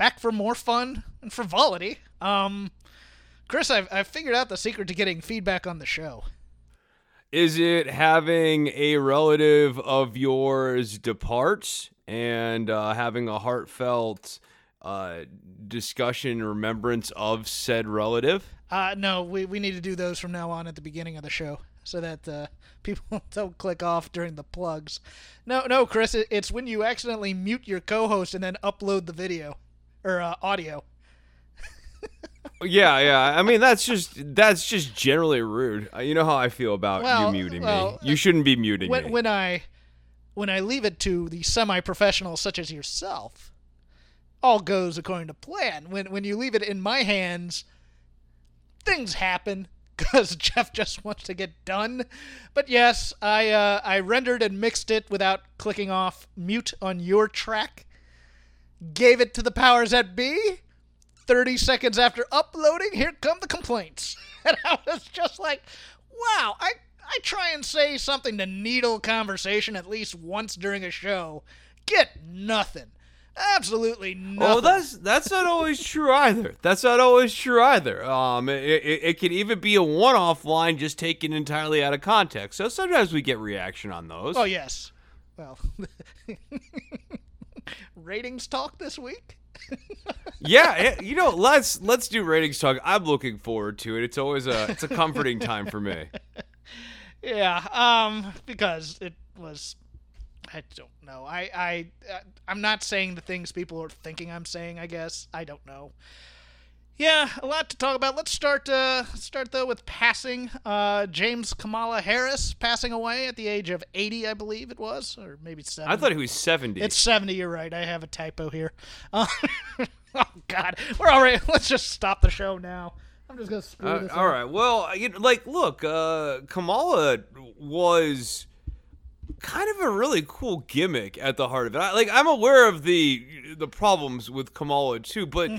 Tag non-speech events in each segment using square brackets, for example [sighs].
back for more fun and frivolity. Um, Chris, I've, I've figured out the secret to getting feedback on the show. Is it having a relative of yours depart and uh, having a heartfelt uh, discussion, remembrance of said relative? Uh, no, we, we need to do those from now on at the beginning of the show so that uh, [laughs] people [laughs] don't click off during the plugs. No, no, Chris, it's when you accidentally mute your co-host and then upload the video or uh, audio. yeah, yeah. I mean, that's just that's just generally rude. Uh, You know how I feel about Well, you muting well, me. You shouldn't be muting When, me. when I when I leave it to the semi-professionals such as yourself, all goes according to plan. When when you leave it in my hands, things happen [laughs] because Jeff just wants to get done. But yes, I uh, I rendered and mixed it without clicking off mute on your track. Gave it to the powers that be. 30 seconds after uploading, here come the complaints. [laughs] And I was just like, wow, I, I try and say something to needle conversation at least once during a show. Get nothing. Absolutely nothing. Oh, that's that's not always true either. That's not always true either. Um, it, it, it can even be a one-off line just taken entirely out of context. So sometimes we get reaction on those. Oh, yes. Well, [laughs] ratings talk this week? [laughs] yeah, it- you know, let's let's do ratings talk. I'm looking forward to it. It's always a it's a comforting time for me. Yeah, um, because it was. I don't know. I I uh, I'm not saying the things people are thinking I'm saying. I guess I don't know. Yeah, a lot to talk about. Let's start. Uh, start though with passing. Uh, James Kamala Harris passing away at the age of 80, I believe it was, or maybe 70. I thought he was 70. It's 70. You're right. I have a typo here. Uh, [laughs] oh God, we're all right. [laughs] Let's just stop the show now. I'm just gonna screw Uh, this. all up. right. Well, you know, like, look, uh, Kamala was kind of a really cool gimmick at the heart of it. I, like, I'm aware of the the problems with Kamala too, but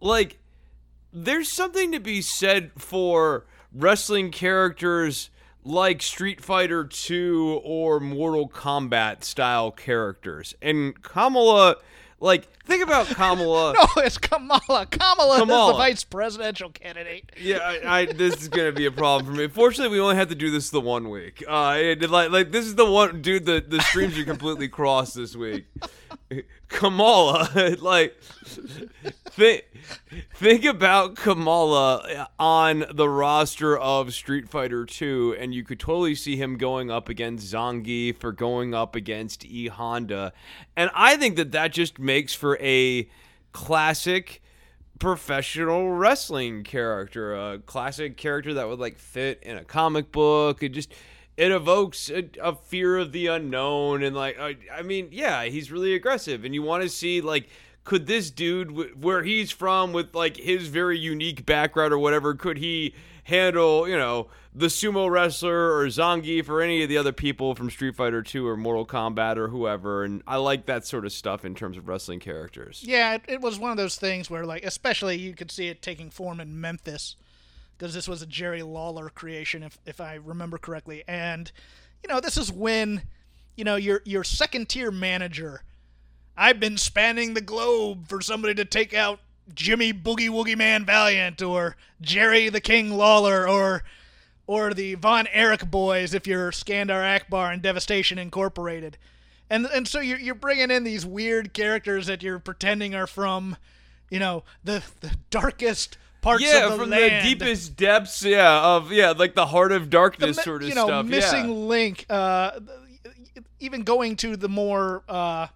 like, there's something to be said for wrestling characters like Street Fighter 2 or Mortal Kombat style characters, and Kamala. Like, think about [laughs] Kamala. No, it's Kamala. Kamala, is the vice presidential candidate. Yeah, I, I this is gonna be a problem for me. Fortunately, we only have to do this the one week. Uh, it, like like this is the one, dude. The the streams are completely crossed this week. [laughs] [laughs] Kamala, [laughs] like think think about Kamala on the roster of Street Fighter 2, and you could totally see him going up against Zangief or going up against E Honda, and I think that that just makes for a classic professional wrestling character, a classic character that would like fit in a comic book. It just it evokes a, a fear of the unknown and like I, I mean, yeah, he's really aggressive, and you want to see like. Could this dude, where he's from, with like his very unique background or whatever, could he handle, you know, the sumo wrestler or Zangief or any of the other people from Street Fighter 2 or Mortal Kombat or whoever? And I like that sort of stuff in terms of wrestling characters. Yeah, it, it was one of those things where, like, especially you could see it taking form in Memphis because this was a Jerry Lawler creation, if if I remember correctly. And you know, this is when you know your your second tier manager. I've been spanning the globe for somebody to take out Jimmy Boogie Woogie Man Valiant or Jerry the King Lawler or or the Von Erich boys if you're Skandar Akbar and Devastation Incorporated. And and so you're you're bringing in these weird characters that you're pretending are from, you know, the the darkest parts yeah, of the from land. the deepest depths, yeah, of yeah, like the heart of The darkness mi- sort of you know, stuff. missing yeah. link. Uh, even going to the more uh,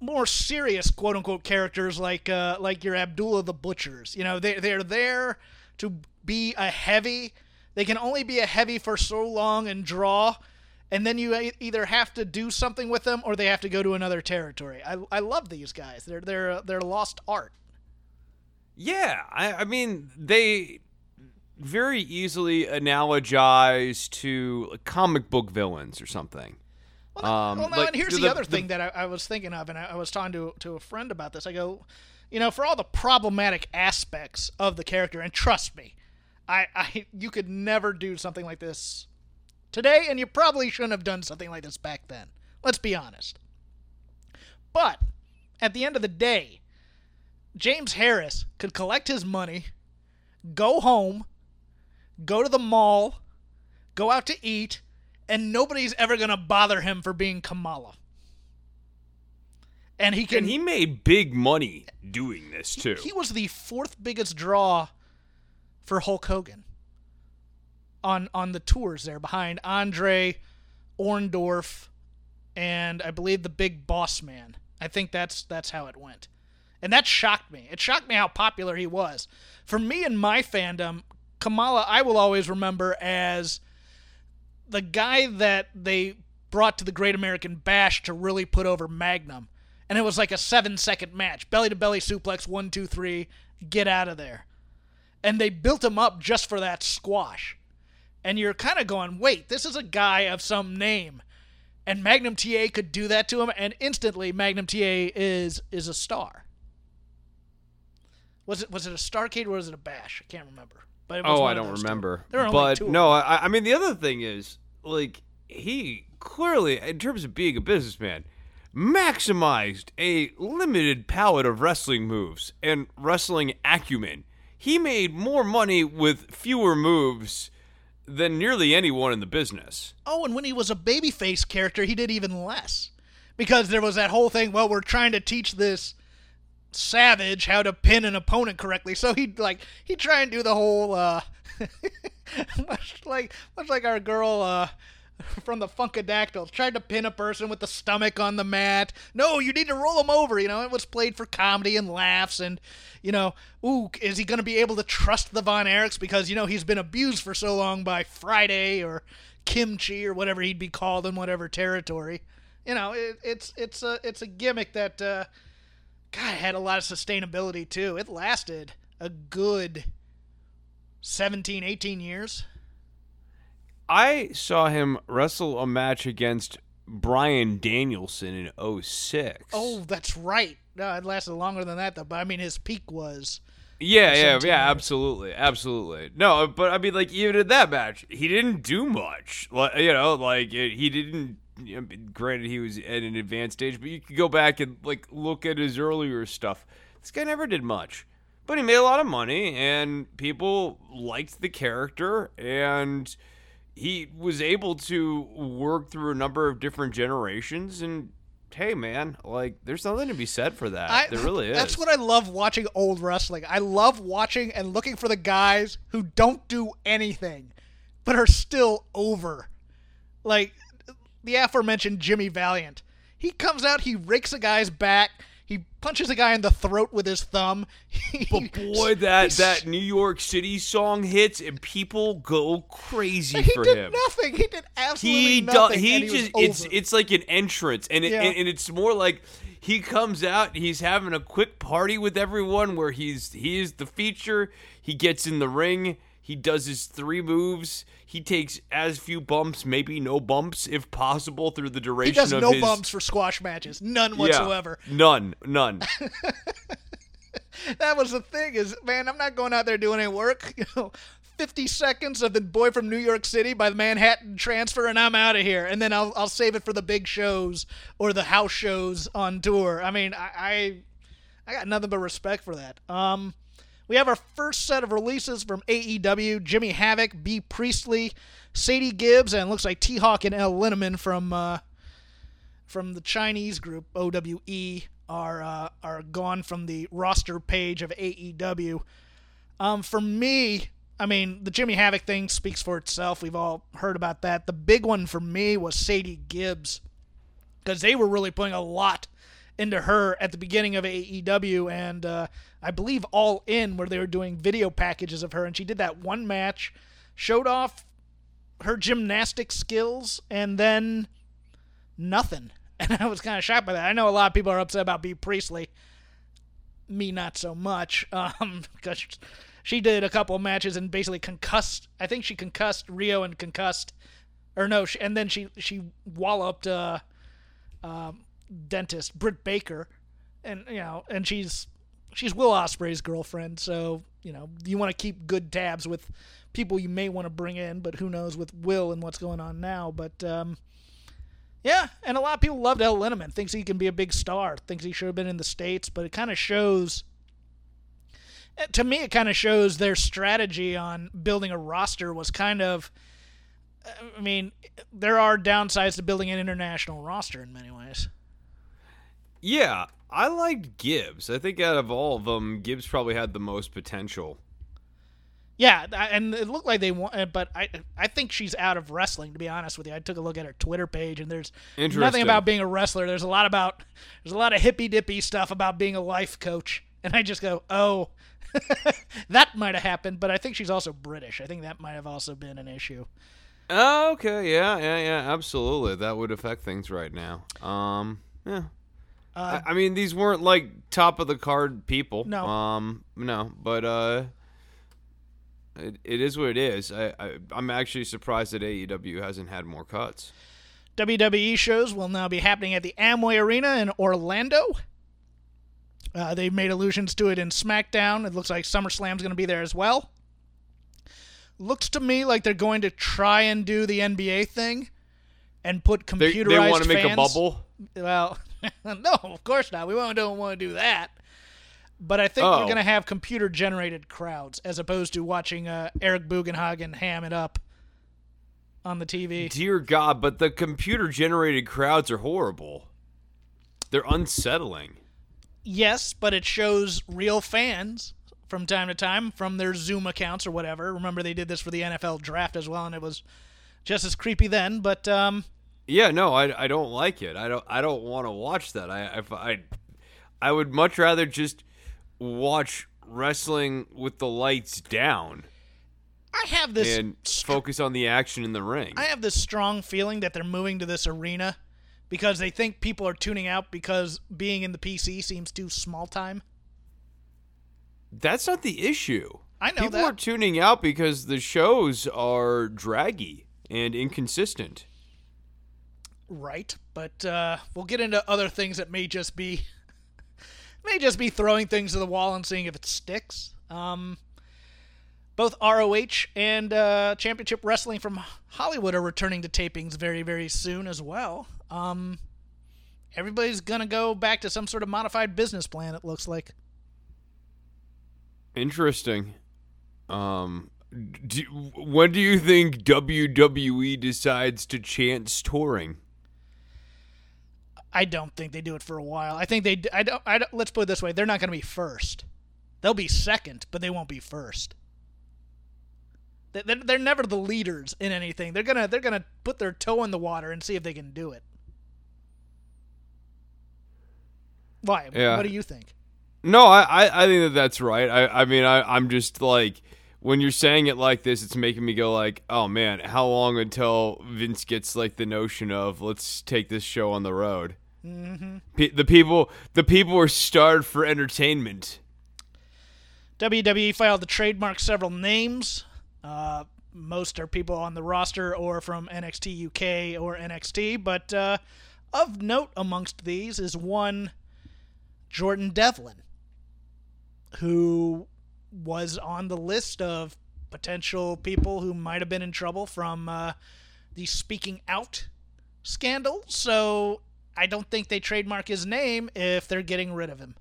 more serious quote unquote characters like uh, like your Abdullah the Butchers. You know, they they're there to be a heavy. They can only be a heavy for so long and draw. And then you either have to do something with them, or they have to go to another territory. I, I love these guys. They're they're they're lost art. Yeah, I, I mean they very easily analogize to comic book villains or something. Well, Um, well, now, like, and here's the- the, other the- thing that I, I was thinking of, and I, I was talking to to a friend about this. I go, you know, for all the problematic aspects of the character, and trust me, I, I you could never do something like this today, and you probably shouldn't have done something like this back then. Let's be honest. But at the end of the day, James Harris could collect his money, go home, go to the mall, go out to eat, and nobody's ever going to bother him for being Kamala. And he can And he made big money doing this too. he was the fourth biggest draw for Hulk Hogan on on the tours there behind Andre Orndorff and I believe the Big Boss Man. I think that's that's how it went. And that shocked me. It shocked me how popular he was. For me and my fandom, Kamala I will always remember as the guy that they brought to the Great American Bash to really put over Magnum. And it was like a seven second match. Belly to belly suplex, one, two, three, get out of there. And they built him up just for that squash. And you're kind of going, wait, this is a guy of some name. And Magnum TA could do that to him, and instantly Magnum TA is is a star. Was it was it a Starcade or was it a Bash? I can't remember. But it was Oh, I don't those two. remember. There were but two no, I, I mean the other thing is like he clearly, in terms of being a businessman, maximized a limited palette of wrestling moves and wrestling acumen. He made more money with fewer moves than nearly anyone in the business. Oh, and when he was a babyface character, he did even less. Because there was that whole thing, well, we're trying to teach this savage how to pin an opponent correctly. So he'd like he'd try and do the whole uh [laughs] much like much like our girl uh from the Funkadactyls tried to pin a person with the stomach on the mat. No, you need to roll him over. You know, it was played for comedy and laughs. And, you know, ooh, is he going to be able to trust the Von Erichs because, you know, he's been abused for so long by Friday or Kim Chee or whatever he'd be called in whatever territory. You know, it, it's it's a it's a gimmick that, uh, God, it had a lot of sustainability too. It lasted a good 17, 18 years. I saw him wrestle a match against Bryan Danielson in 06. Oh, that's right. No, it lasted longer than that though. But I mean, his peak was Yeah, yeah, yeah, years. absolutely, absolutely. No, but I mean, like even in that match, he didn't do much. Like you know, like it, he didn't. You know, granted, he was at an advanced stage, but you could go back and like look at his earlier stuff. This guy never did much, but he made a lot of money, and people liked the character, and he was able to work through a number of different generations. And hey, man, like there's nothing to be said for that. I, there really is. That's what I love watching old wrestling. I love watching and looking for the guys who don't do anything, but are still over. Like the aforementioned Jimmy Valiant. He comes out, he rakes a guy's back, he punches a guy in the throat with his thumb. He- [laughs] But boy, that that New York City song hits and people go crazy for him. he for did him. nothing. He did absolutely He nothing. He and he just it's it's like an entrance, and it, Yeah. and, and it's more like he comes out. He's having a quick party with everyone, where he's he is the feature. He gets in the ring. He does his three moves. He takes as few bumps, maybe no bumps, if possible, through the duration. he does no his bumps for squash matches, none Yeah. whatsoever. None, none. [laughs] that was the thing is man i'm not going out there doing any work [laughs] you know 50 seconds of the boy from new york city by the manhattan transfer and i'm out of here and then I'll, I'll save it for the big shows or the house shows on tour i mean i i, I got nothing but respect for that um we have our first set of releases from AEW Jimmy Havoc, Bea Priestley, Sadie Gibbs, and looks like T Hawk and El Lindaman from uh, from the Chinese group OWE are uh, are gone from the roster page of AEW. Um, for me, I mean, the Jimmy Havoc thing speaks for itself. We've all heard about that. The big one for me was Sadie Gibbs because they were really putting a lot into her at the beginning of AEW, and uh, I believe All In, where they were doing video packages of her, and she did that one match, showed off her gymnastic skills, and then nothing. [laughs] And I was kind of shocked by that. I know a lot of people are upset about Bea Priestley. me not so much, [laughs] um, because she did a couple matches and basically concussed. I think she concussed Riho and concussed, or no, she, and then she she walloped uh, um, dentist Britt Baker, and you know, and she's she's Will Ospreay's girlfriend, so you know you want to keep good tabs with people you may want to bring in, but who knows with Will and what's going on now. But um, yeah, and a lot of people loved El Lindaman. Thinks he can be a big star. Thinks he should have been in the states, but it kind of shows. eh, To me, it kind of shows their strategy on building a roster was kind of. I mean, there are downsides to building an international roster in many ways. Yeah, I liked Gibbs. I think out of all of them, Gibbs probably had the most potential. Yeah, and it looked like they want, but I I think she's out of wrestling. To be honest with you, I took a look at her Twitter page, and there's nothing about being a wrestler. There's a lot about there's a lot of hippy dippy stuff about being a life coach, and I just go, oh, [laughs] that might have happened. But I think she's also British. I think that might have also been an issue. Oh, okay, yeah, yeah, yeah, absolutely. That would affect things right now. Um, yeah. Uh, I, I mean, these weren't like top of the card people. No. Um, no, but uh, it, it is what it is. I, I I'm actually surprised that AEW hasn't had more cuts. WWE shows will now be happening at the Amway Arena in Orlando. Uh, they made allusions to it in SmackDown. It looks like SummerSlam's going to be there as well. Looks to me like they're going to try and do the NBA thing and put They computerized they want to make fans- a bubble. Well, [laughs] no, of course not. We don't want to do that. But I think Oh. you're going to have computer generated crowds as opposed to watching uh, Eric Bugenhagen ham it up on the TV. Dear God, but the computer generated crowds are horrible. They're unsettling. Yes, but it shows real fans from time to time from their Zoom accounts or whatever. Remember, they did this for the NFL draft as well, and it was just as creepy then. But um, Yeah, no, I, I don't like it. I don't I don't want to watch that. I if I I would much rather just watch wrestling with the lights down I have this and focus on the action in the ring. I have this strong feeling that they're moving to this arena because they think people are tuning out because being in the PC seems too small time. That's not the issue. I know People that. are tuning out because the shows are draggy and inconsistent. Right, but uh, we'll get into other things that may just be [laughs] may just be throwing things to the wall and seeing if it sticks. Um, both ROH and uh, Championship Wrestling from Hollywood are returning to tapings very, very soon as well. Um, everybody's gonna go back to some sort of modified business plan. It looks like. Interesting. Um, do, when do you think WWE decides to chance touring? I don't think they do it for a while. I think they. I don't. I don't let's put it this way: they're not going to be first. They'll be second, but they won't be first. They- They're, they're never the leaders in anything. They're gonna they're gonna put their toe in the water and see if they can do it. Why? Yeah. What do you think? No, I, I, I think that that's right. I, I mean, I, I'm just like, when you're saying it like this, it's making me go like, oh man, how long until Vince gets like the notion of let's take this show on the road? Mm-hmm. The people, the people are starved for entertainment. WWE filed to trademark several names. Uh, most are people on the roster or from NXT UK or NXT, but uh, of note amongst these is one Jordan Devlin, who was on the list of potential people who might have been in trouble from uh, the speaking out scandal. So I don't think they trademark his name if they're getting rid of him.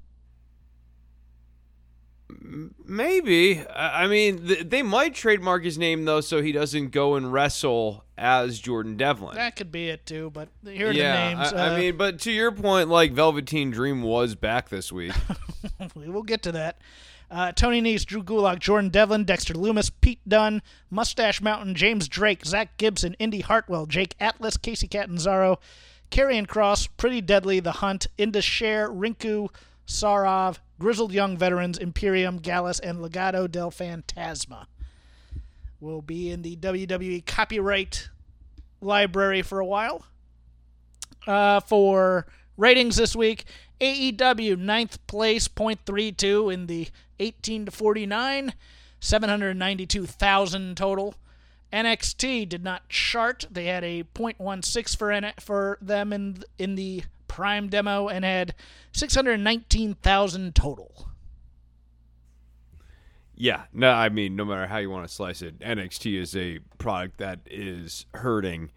Maybe. I I mean, th- they might trademark his name though, so he doesn't go and wrestle as Jordan Devlin. That could be it too, but here are yeah, the names. I, I Uh, mean, but to your point, like Velveteen Dream was back this week. [laughs] we will get to that. Uh, Tony Nese, Drew Gulak, Jordan Devlin, Dexter Loomis, Pete Dunn, Mustache Mountain, James Drake, Zach Gibson, Indi Hartwell, Jake Atlas, Kacy Catanzaro, Karrion Cross, Pretty Deadly, The Hunt, Indus Sher, Rinku, Saurav, Grizzled Young Veterans, Imperium, Gallus, and Legado del Fantasma will be in the WWE copyright library for a while. Uh, for ratings this week, AEW ninth place, 0.32 in the 18 to 49, 792,000 total. NXT did not chart. They had a 0.16 for N- for them in in the Prime demo and had 619,000 total. Yeah, no, I mean, no matter how you want to slice it, NXT is a product that is hurting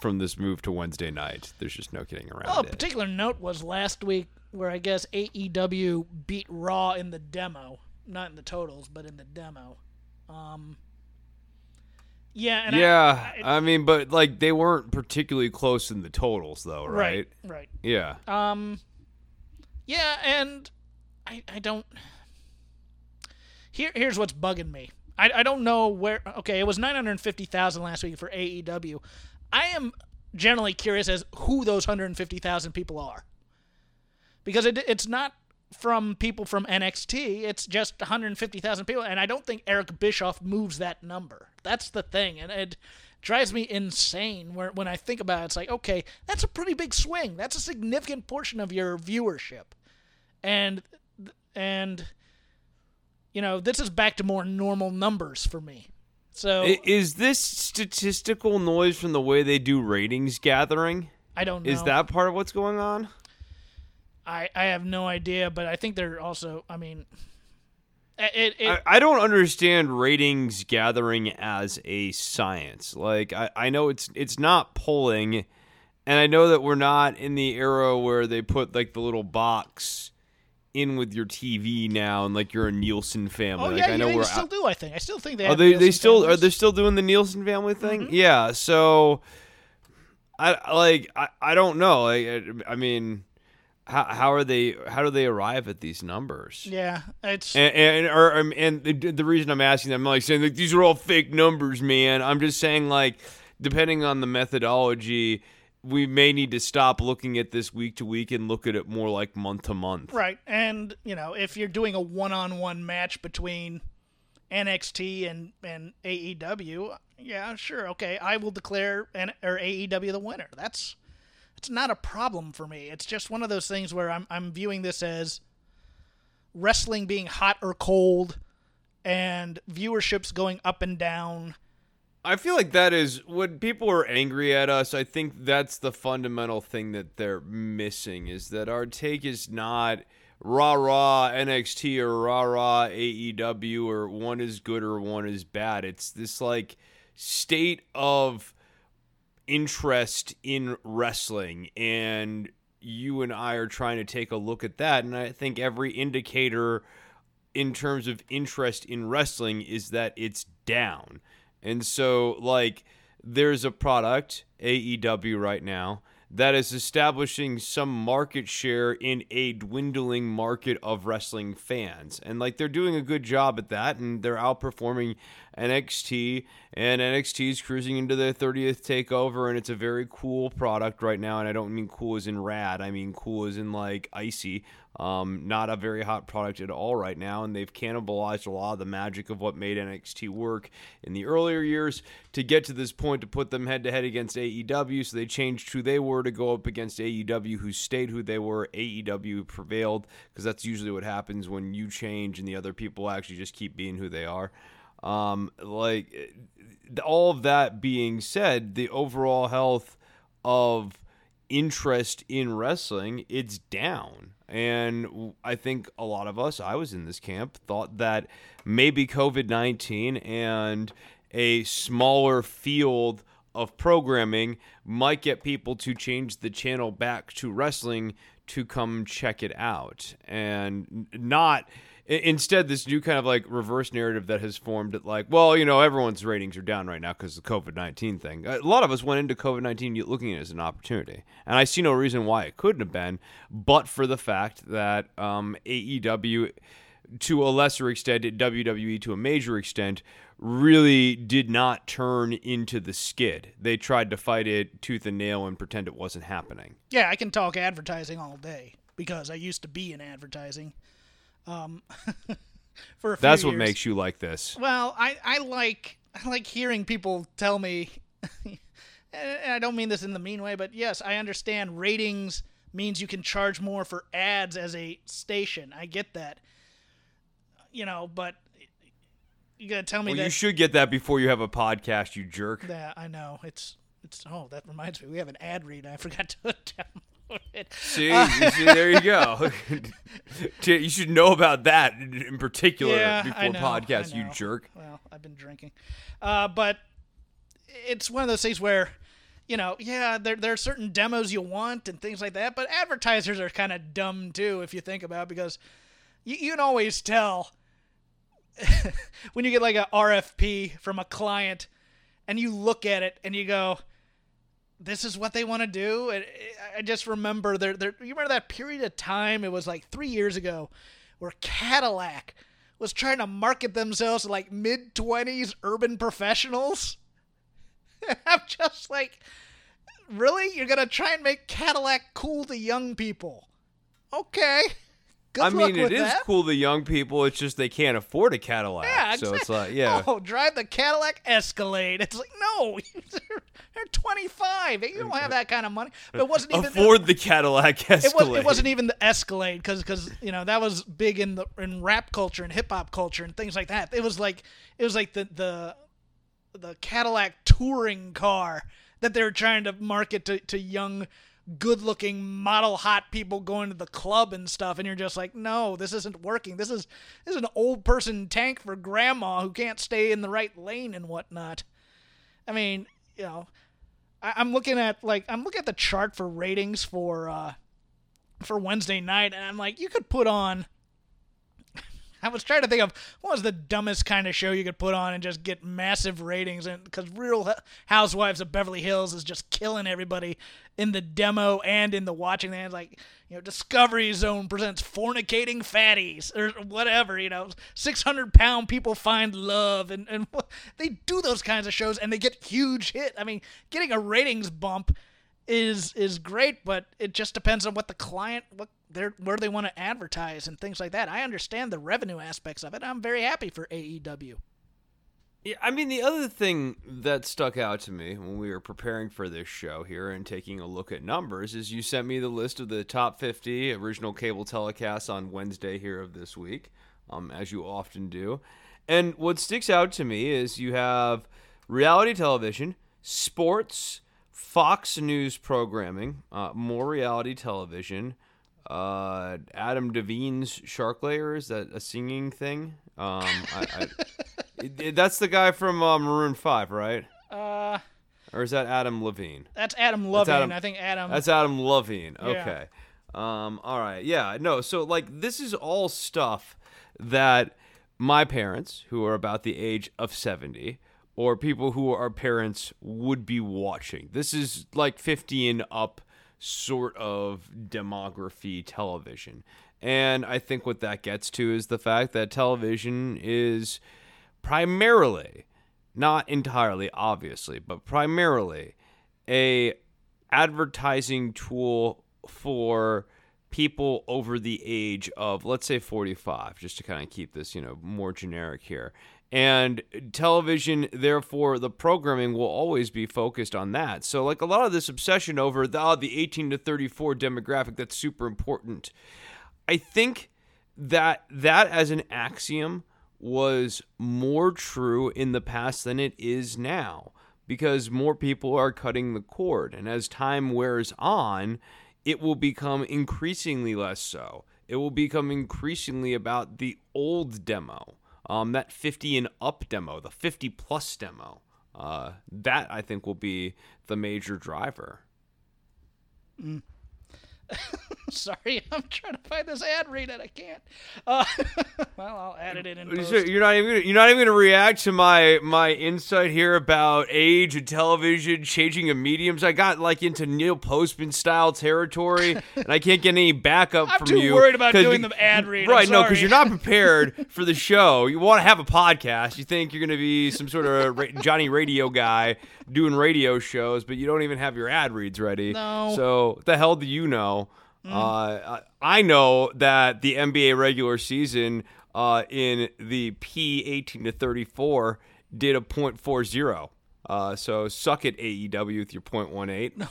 from this move to Wednesday night. There's just no getting around Oh, a particular note was last week where I guess AEW beat Raw in the demo, not in the totals, but in the demo. Um, yeah, and I- yeah, I- I, mean, but like they weren't particularly close in the totals, though, right? right, right. Yeah. Um, yeah, and I I don't. Here here's what's bugging me. I I don't know where. Okay, it was nine hundred fifty thousand last week for AEW. I am generally curious as who those hundred fifty thousand people are, because it it's not from people from NXT. It's just 150,000 people, and I don't think Eric Bischoff moves that number. That's the thing, and it drives me insane. Where when I think about it, it's like, okay, that's a pretty big swing. That's a significant portion of your viewership, and and you know this is back to more normal numbers for me. So Is this statistical noise from the way they do ratings gathering? I don't know. Is that part of what's going on? I I have no idea, but I think they're also. I mean, it it. I, I don't understand ratings gathering as a science. Like I, I know it's it's not polling, and I know that we're not in the era where they put like the little box in with your TV now, and like you're a Nielsen family. oh like, yeah, I know they we're still do. I think I still think they. Are have they they still are they still doing the Nielsen family thing? Mm-hmm. Yeah. So I I- like I, I don't know. Like I, I mean how how are they how do they arrive at these numbers? Yeah, it's And and or, and the, the reason I'm asking them, I'm like saying like these are all fake numbers, man. I'm just saying like depending on the methodology, we may need to stop looking at this week to week and look at it more like month to month. right. And you know, if you're doing a one-on-one match between NXT and and AEW, yeah, sure, okay, I will declare N- or AEW the winner. That's it's not a problem for me. It's just one of those things where I'm I'm viewing this as wrestling being hot or cold and viewerships going up and down. I feel like that is when people are angry at us. I think that's the fundamental thing that they're missing is that our take is not rah rah NXT or rah rah AEW or one is good or one is bad. It's this like state of interest in wrestling and you and I are trying to take a look at that and I think every indicator in terms of interest in wrestling is that it's down. And so, like, there's a product, AEW, right now, that is establishing some market share in a dwindling market of wrestling fans. And, like, they're doing a good job at that, and they're outperforming NXT, and NXT is cruising into their 30th takeover, and it's a very cool product right now. And I don't mean cool as in rad, I mean cool as in, like, icy. Um, not a very hot product at all right now, and they've cannibalized a lot of the magic of what made NXT work in the earlier years to get to this point to put them head to head against AEW. So they changed who they were to go up against AEW, who stayed who they were. AEW prevailed because that's usually what happens when you change and the other people actually just keep being who they are. Um, like all of that being said, the overall health of interest in wrestling, it's down. And I think a lot of us, I was in this camp, thought that maybe COVID 19 and a smaller field of programming might get people to change the channel back to wrestling to come check it out. And not Instead, this new kind of like reverse narrative that has formed that, like, well, you know, everyone's ratings are down right now because of the COVID 19 thing. A lot of us went into COVID 19 looking at it as an opportunity. And I see no reason why it couldn't have been, but for the fact that um, AEW, to a lesser extent, WWE to a major extent, really did not turn into the skid. They tried to fight it tooth and nail and pretend it wasn't happening. Yeah, I can talk advertising all day because I used to be in advertising. Um, [laughs] for That's what years. makes you like this. Well, I, I like I like hearing people tell me, [laughs] and I don't mean this in the mean way, but yes, I understand ratings means you can charge more for ads as a station. I get that. You know, but you gotta tell me Well, that. you should get that before you have a podcast, you jerk. Yeah, I know. It's it's. Oh, that reminds me. We have an ad read. I forgot to. [laughs] See, you see, there you go. [laughs] [laughs] you should know about that in particular Yeah, before know, podcast, you jerk. Well, I've been drinking, uh, but it's one of those things where, you know, yeah, there there are certain demos you want and things like that, but advertisers are kind of dumb too if you think about it, because you, you can always tell [laughs] when you get like a RFP from a client and you look at it and you go, this is what they want to do. And I just remember there, there. You remember that period of time? It was like three years ago, where Cadillac was trying to market themselves to like mid twenties urban professionals. [laughs] I'm just like, really? You're gonna try and make Cadillac cool to young people? Okay. Good I mean, it is that. cool to young people. It's just they can't afford a Cadillac. Yeah, so it's like, yeah. [laughs] Oh, drive the Cadillac Escalade. It's like, no, they're, [laughs] they're 25. You don't have that kind of money. But it wasn't even afford the Cadillac it, Escalade. was, it wasn't even the Escalade because because you know that was big in the in rap culture and hip hop culture and things like that. It was like it was like the the the Cadillac touring car that they were trying to market to, to young good looking model hot people going to the club and stuff and you're just like no this isn't working. This is this is an old person tank for grandma who can't stay in the right lane and whatnot. I mean you know I, i'm looking at like i'm looking at the chart for ratings for uh for wednesday night and i'm like you could put on I was trying to think of what was the dumbest kind of show you could put on and just get massive ratings, and because Real Housewives of Beverly Hills is just killing everybody in the demo and in the watching. Had like you know Discovery Zone presents fornicating fatties or whatever. You know, six hundred pound people find love, and and [laughs] they do those kinds of shows and they get huge hit. I mean, getting a ratings bump is is great, but it just depends on what the client what they're where they want to advertise and things like that. I understand the revenue aspects of it. I'm very happy for AEW. Yeah, I mean, the other thing that stuck out to me when we were preparing for this show here and taking a look at numbers is you sent me the list of the top 50 original cable telecasts on Wednesday here of this week, um, as you often do. And what sticks out to me is you have reality television, sports, Fox News programming, uh, more reality television, uh, Adam Devine's Shark Layer. Is that a singing thing? Um, I, I, it- [laughs] it- that's the guy from uh, Maroon Five, right? Uh, Or is that Adam Levine? that's Adam Levine. Adam- I think Adam. That's Adam Levine. Yeah. Okay. Um, all right. Yeah. No. So like this is all stuff that my parents, who are about the age of seventy, or people who are parents would be watching. This is like fifty and up sort of demography television. And I think what that gets to is the fact that television is primarily, not entirely obviously, but primarily a advertising tool for people over the age of let's say 45 just to kind of keep this you know more generic here and television therefore the programming will always be focused on that. So like a lot of this obsession over the, oh, the 18 to 34 demographic that's super important. I think that that as an axiom was more true in the past than it is now because more people are cutting the cord. And as time wears on it will become increasingly less so. It will become increasingly about the old demo um, that 50 and up demo the 50 plus demo uh, that i think will be the major driver [laughs] Sorry, I'm trying to find this ad read and I can't. Uh, [laughs] well, I'll add it in. in post. You're not even gonna, you're not even going to react to my my insight here about age and television changing of mediums. I got like into Neil Postman style territory, [laughs] and I can't get any backup I'm from too you. worried about doing the ad read. I'm Right, no, because you're not prepared for the show. You want to have a podcast. You think you're going to be some sort of ra- Johnny Radio guy doing radio shows, but you don't even have your ad reads ready. No. So what the hell do you know? Uh, I I know that the NBA regular season uh, in the P 18 to 34 did a .40. Uh, so suck it AEW with your .18. [laughs]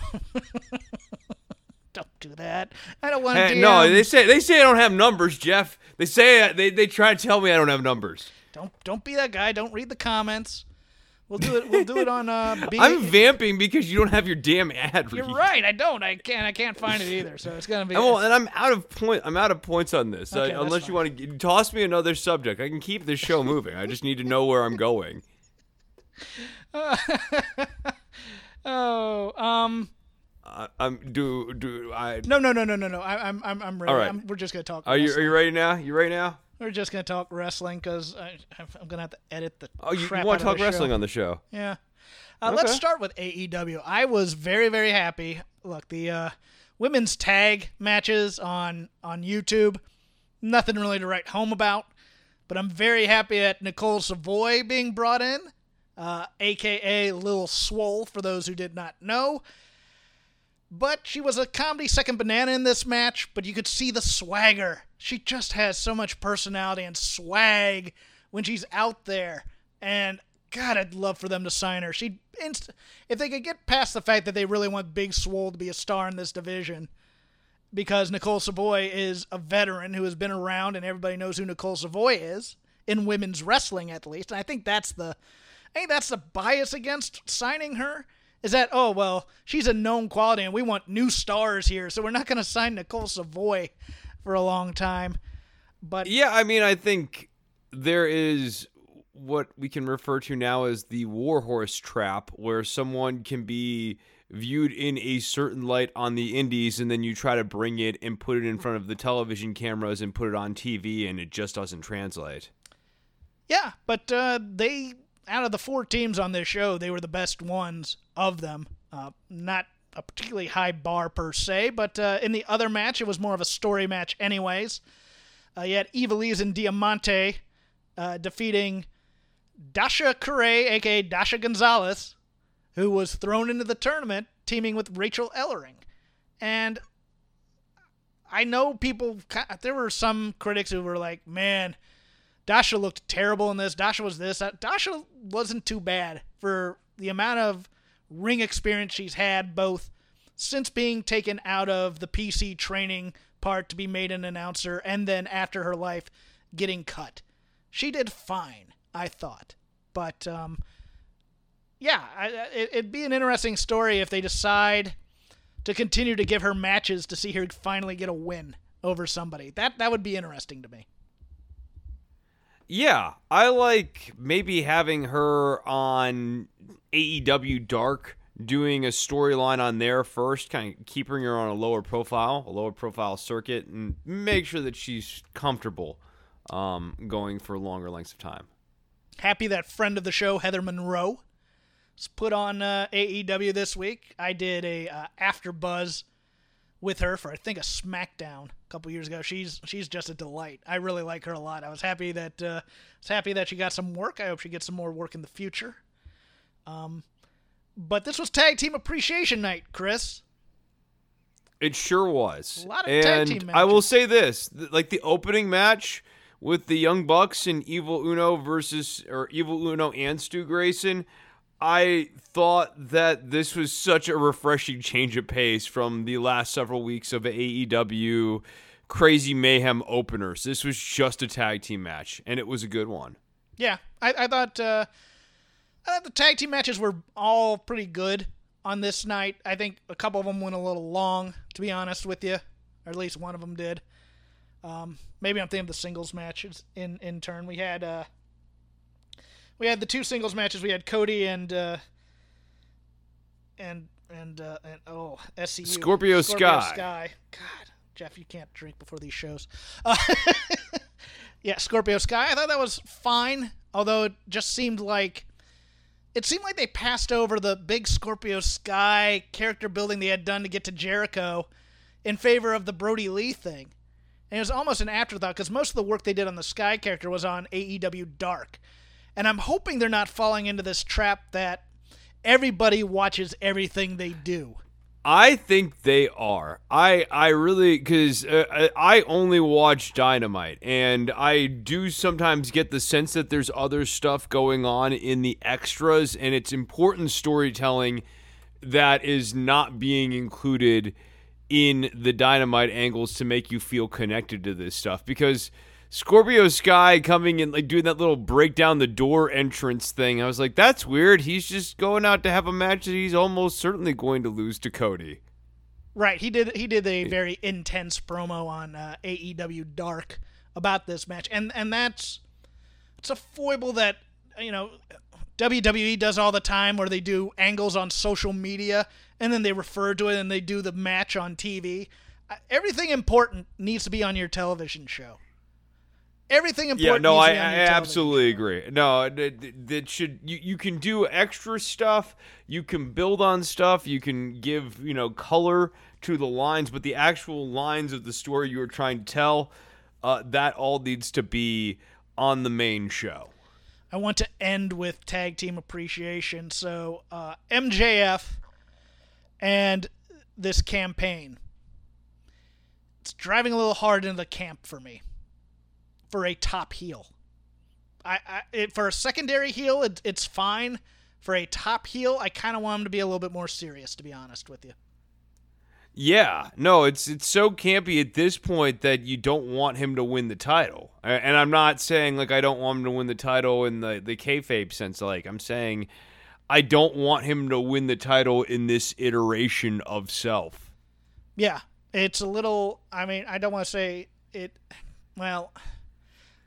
don't do that. I don't want to. Hey, no, they say they say I don't have numbers, Jeff. They say they they try to tell me I don't have numbers. don't don't be that guy. Don't read the comments. We'll do it. We'll do it on. Uh, [laughs] B- I'm vamping because you don't have your damn ad read. You're right. I don't. I can't. I can't find it either. So it's gonna be. And, [laughs] well, and I'm out of point. I'm out of points on this. Okay, uh, that's unless you want to toss me another subject, I can keep this show [laughs] moving. I just need to know where I'm going. oh. Um. I, I'm do do I. No. No. No. No. No. No. I, I'm. I'm. I'm ready. All right. I'm, we're just gonna talk. Are you are you ready now? You ready now? We're just gonna talk wrestling because I'm gonna have to edit the. Oh, you, you want to talk wrestling show. on the show? Yeah. Uh, Let's start with AEW. I was very, very happy. Look, the uh, women's tag matches on on YouTube, nothing really to write home about. But I'm very happy at Nicole Savoy being brought in, uh, aka Lil Swole, for those who did not know. But she was a comedy second banana in this match, but you could see the swagger. She just has so much personality and swag when she's out there. And God, I'd love for them to sign her. She, inst- if they could get past the fact that they really want Big Swole to be a star in this division, because Nicole Savoy is a veteran who has been around, and everybody knows who Nicole Savoy is in women's wrestling, at least. And I think that's the, I think that's the bias against signing her. Is that oh well, she's a known quality, and we want new stars here, so we're not going to sign Nicole Savoy for a long time. But Yeah, I mean, I think there is what we can refer to now as the warhorse trap, where someone can be viewed in a certain light on the indies, and then you try to bring it and put it in front of the television cameras and put it on TV, and it just doesn't translate. Yeah, but uh, they out of the four teams on this show, they were the best ones of them. Uh, not a particularly high bar per se, but uh, in the other match, it was more of a story match, anyways. Uh, you had Ivelisse and Diamante uh, defeating Dasha Correa, aka Dasha Gonzalez, who was thrown into the tournament, teaming with Rachel Ellering. And I know people, there were some critics who were like, man, Dasha looked terrible in this. Dasha was this. Dasha wasn't too bad for the amount of ring experience she's had, both since being taken out of the PC training part to be made an announcer, and then after her life getting cut. She did fine, I thought. But, um, yeah, I- it, it'd be an interesting story if they decide to continue to give her matches to see her finally get a win over somebody. That that would be interesting to me. Yeah, I like maybe having her on AEW Dark, doing a storyline on there first, kind of keeping her on a lower profile, a lower profile circuit, and make sure that she's comfortable um, going for longer lengths of time. happy that friend of the show Heather Monroe was put on uh, AEW this week. I did a uh, after buzz with her for I think a SmackDown a couple years ago. She's she's just a delight. I really like her a lot. I was happy that uh, was happy that she got some work. I hope she gets some more work in the future. Um, but this was Tag Team Appreciation Night, Chris. It sure was. A lot of tag and team I will say this: th- like the opening match with the Young Bucks and Evil Uno versus or Evil Uno and Stu Grayson. I thought that this was such a refreshing change of pace from the last several weeks of AEW crazy mayhem openers. This was just a tag team match, and it was a good one. Yeah, I, I thought uh, I thought the tag team matches were all pretty good on this night. I think a couple of them went a little long, to be honest with you, or at least one of them did. Um, maybe I'm thinking of the singles matches in in turn. We had uh, we had the two singles matches. We had Cody and uh, and and uh, and oh SCU Scorpio Sky. Sky. God, Jeff, you can't drink before these shows. Uh, [laughs] yeah, Scorpio Sky. I thought that was fine, although it just seemed like it seemed like they passed over the big Scorpio Sky character building they had done to get to Jericho in favor of the Brodie Lee thing. And it was almost an afterthought because most of the work they did on the Sky character was on AEW Dark. And I'm hoping they're not falling into this trap that everybody watches everything they do. I think they are. I I really because uh, I I only watch Dynamite, and I do sometimes get the sense that there's other stuff going on in the extras, and it's important storytelling that is not being included in the dynamite angles to make you feel connected to this stuff because Scorpio Sky coming and like doing that little break down the door entrance thing. I was like, that's weird. He's just going out to have a match that he's almost certainly going to lose to Cody. Right. He did. He did a very intense promo on uh, AEW Dark about this match, and and that's it's a foible that you know WWE does all the time, where they do angles on social media and then they refer to it and they do the match on TV. Everything important needs to be on your television show. Everything important. Yeah, no, I, I absolutely agree. No, that should you, you can do extra stuff. You can build on stuff. You can give you know color to the lines, but the actual lines of the story you are trying to tell, uh, that all needs to be on the main show. I want to end with tag team appreciation. So uh, MJF and this campaign. It's driving a little hard into the camp for me. For a top heel, I, I it, for a secondary heel, it, it's fine. For a top heel, I kind of want him to be a little bit more serious, to be honest with you. Yeah, no, it's it's so campy at this point that you don't want him to win the title. And I'm not saying like I don't want him to win the title in the the kayfabe sense. Like I'm saying I don't want him to win the title in this iteration of self. Yeah, it's a little. I mean, I don't want to say it. Well,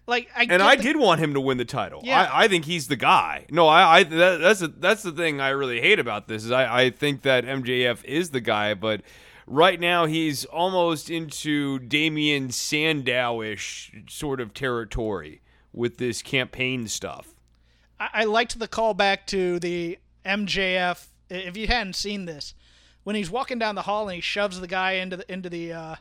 like I and I the, did want him to win the title. Yeah. I, I think he's the guy. No, I, I that, that's a, that's the thing I really hate about this is I, I think that MJF is the guy, but right now he's almost into Damien Sandow-ish sort of territory with this campaign stuff. I, I liked the callback to the MJF. If you hadn't seen this, when he's walking down the hall and he shoves the guy into the into the uh,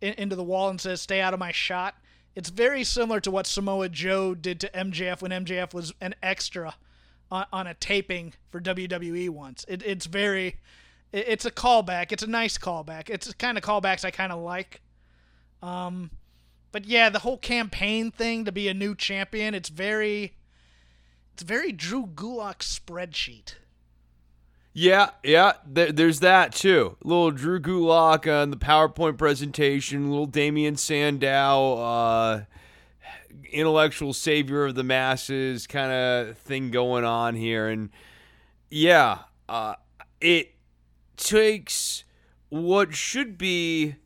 in, into the wall and says, "Stay out of my shot." It's very similar to what Samoa Joe did to MJF when MJF was an extra on, on a taping for WWE once. It, it's very, it, it's a callback. It's a nice callback. It's the kind of callbacks I kind of like. Um, but yeah, the whole campaign thing to be a new champion, it's very it's very Drew Gulak spreadsheet. Yeah, yeah, there, there's that too. Little Drew Gulak on the PowerPoint presentation, little Damien Sandow, uh, intellectual savior of the masses kind of thing going on here. And yeah, uh, it takes what should be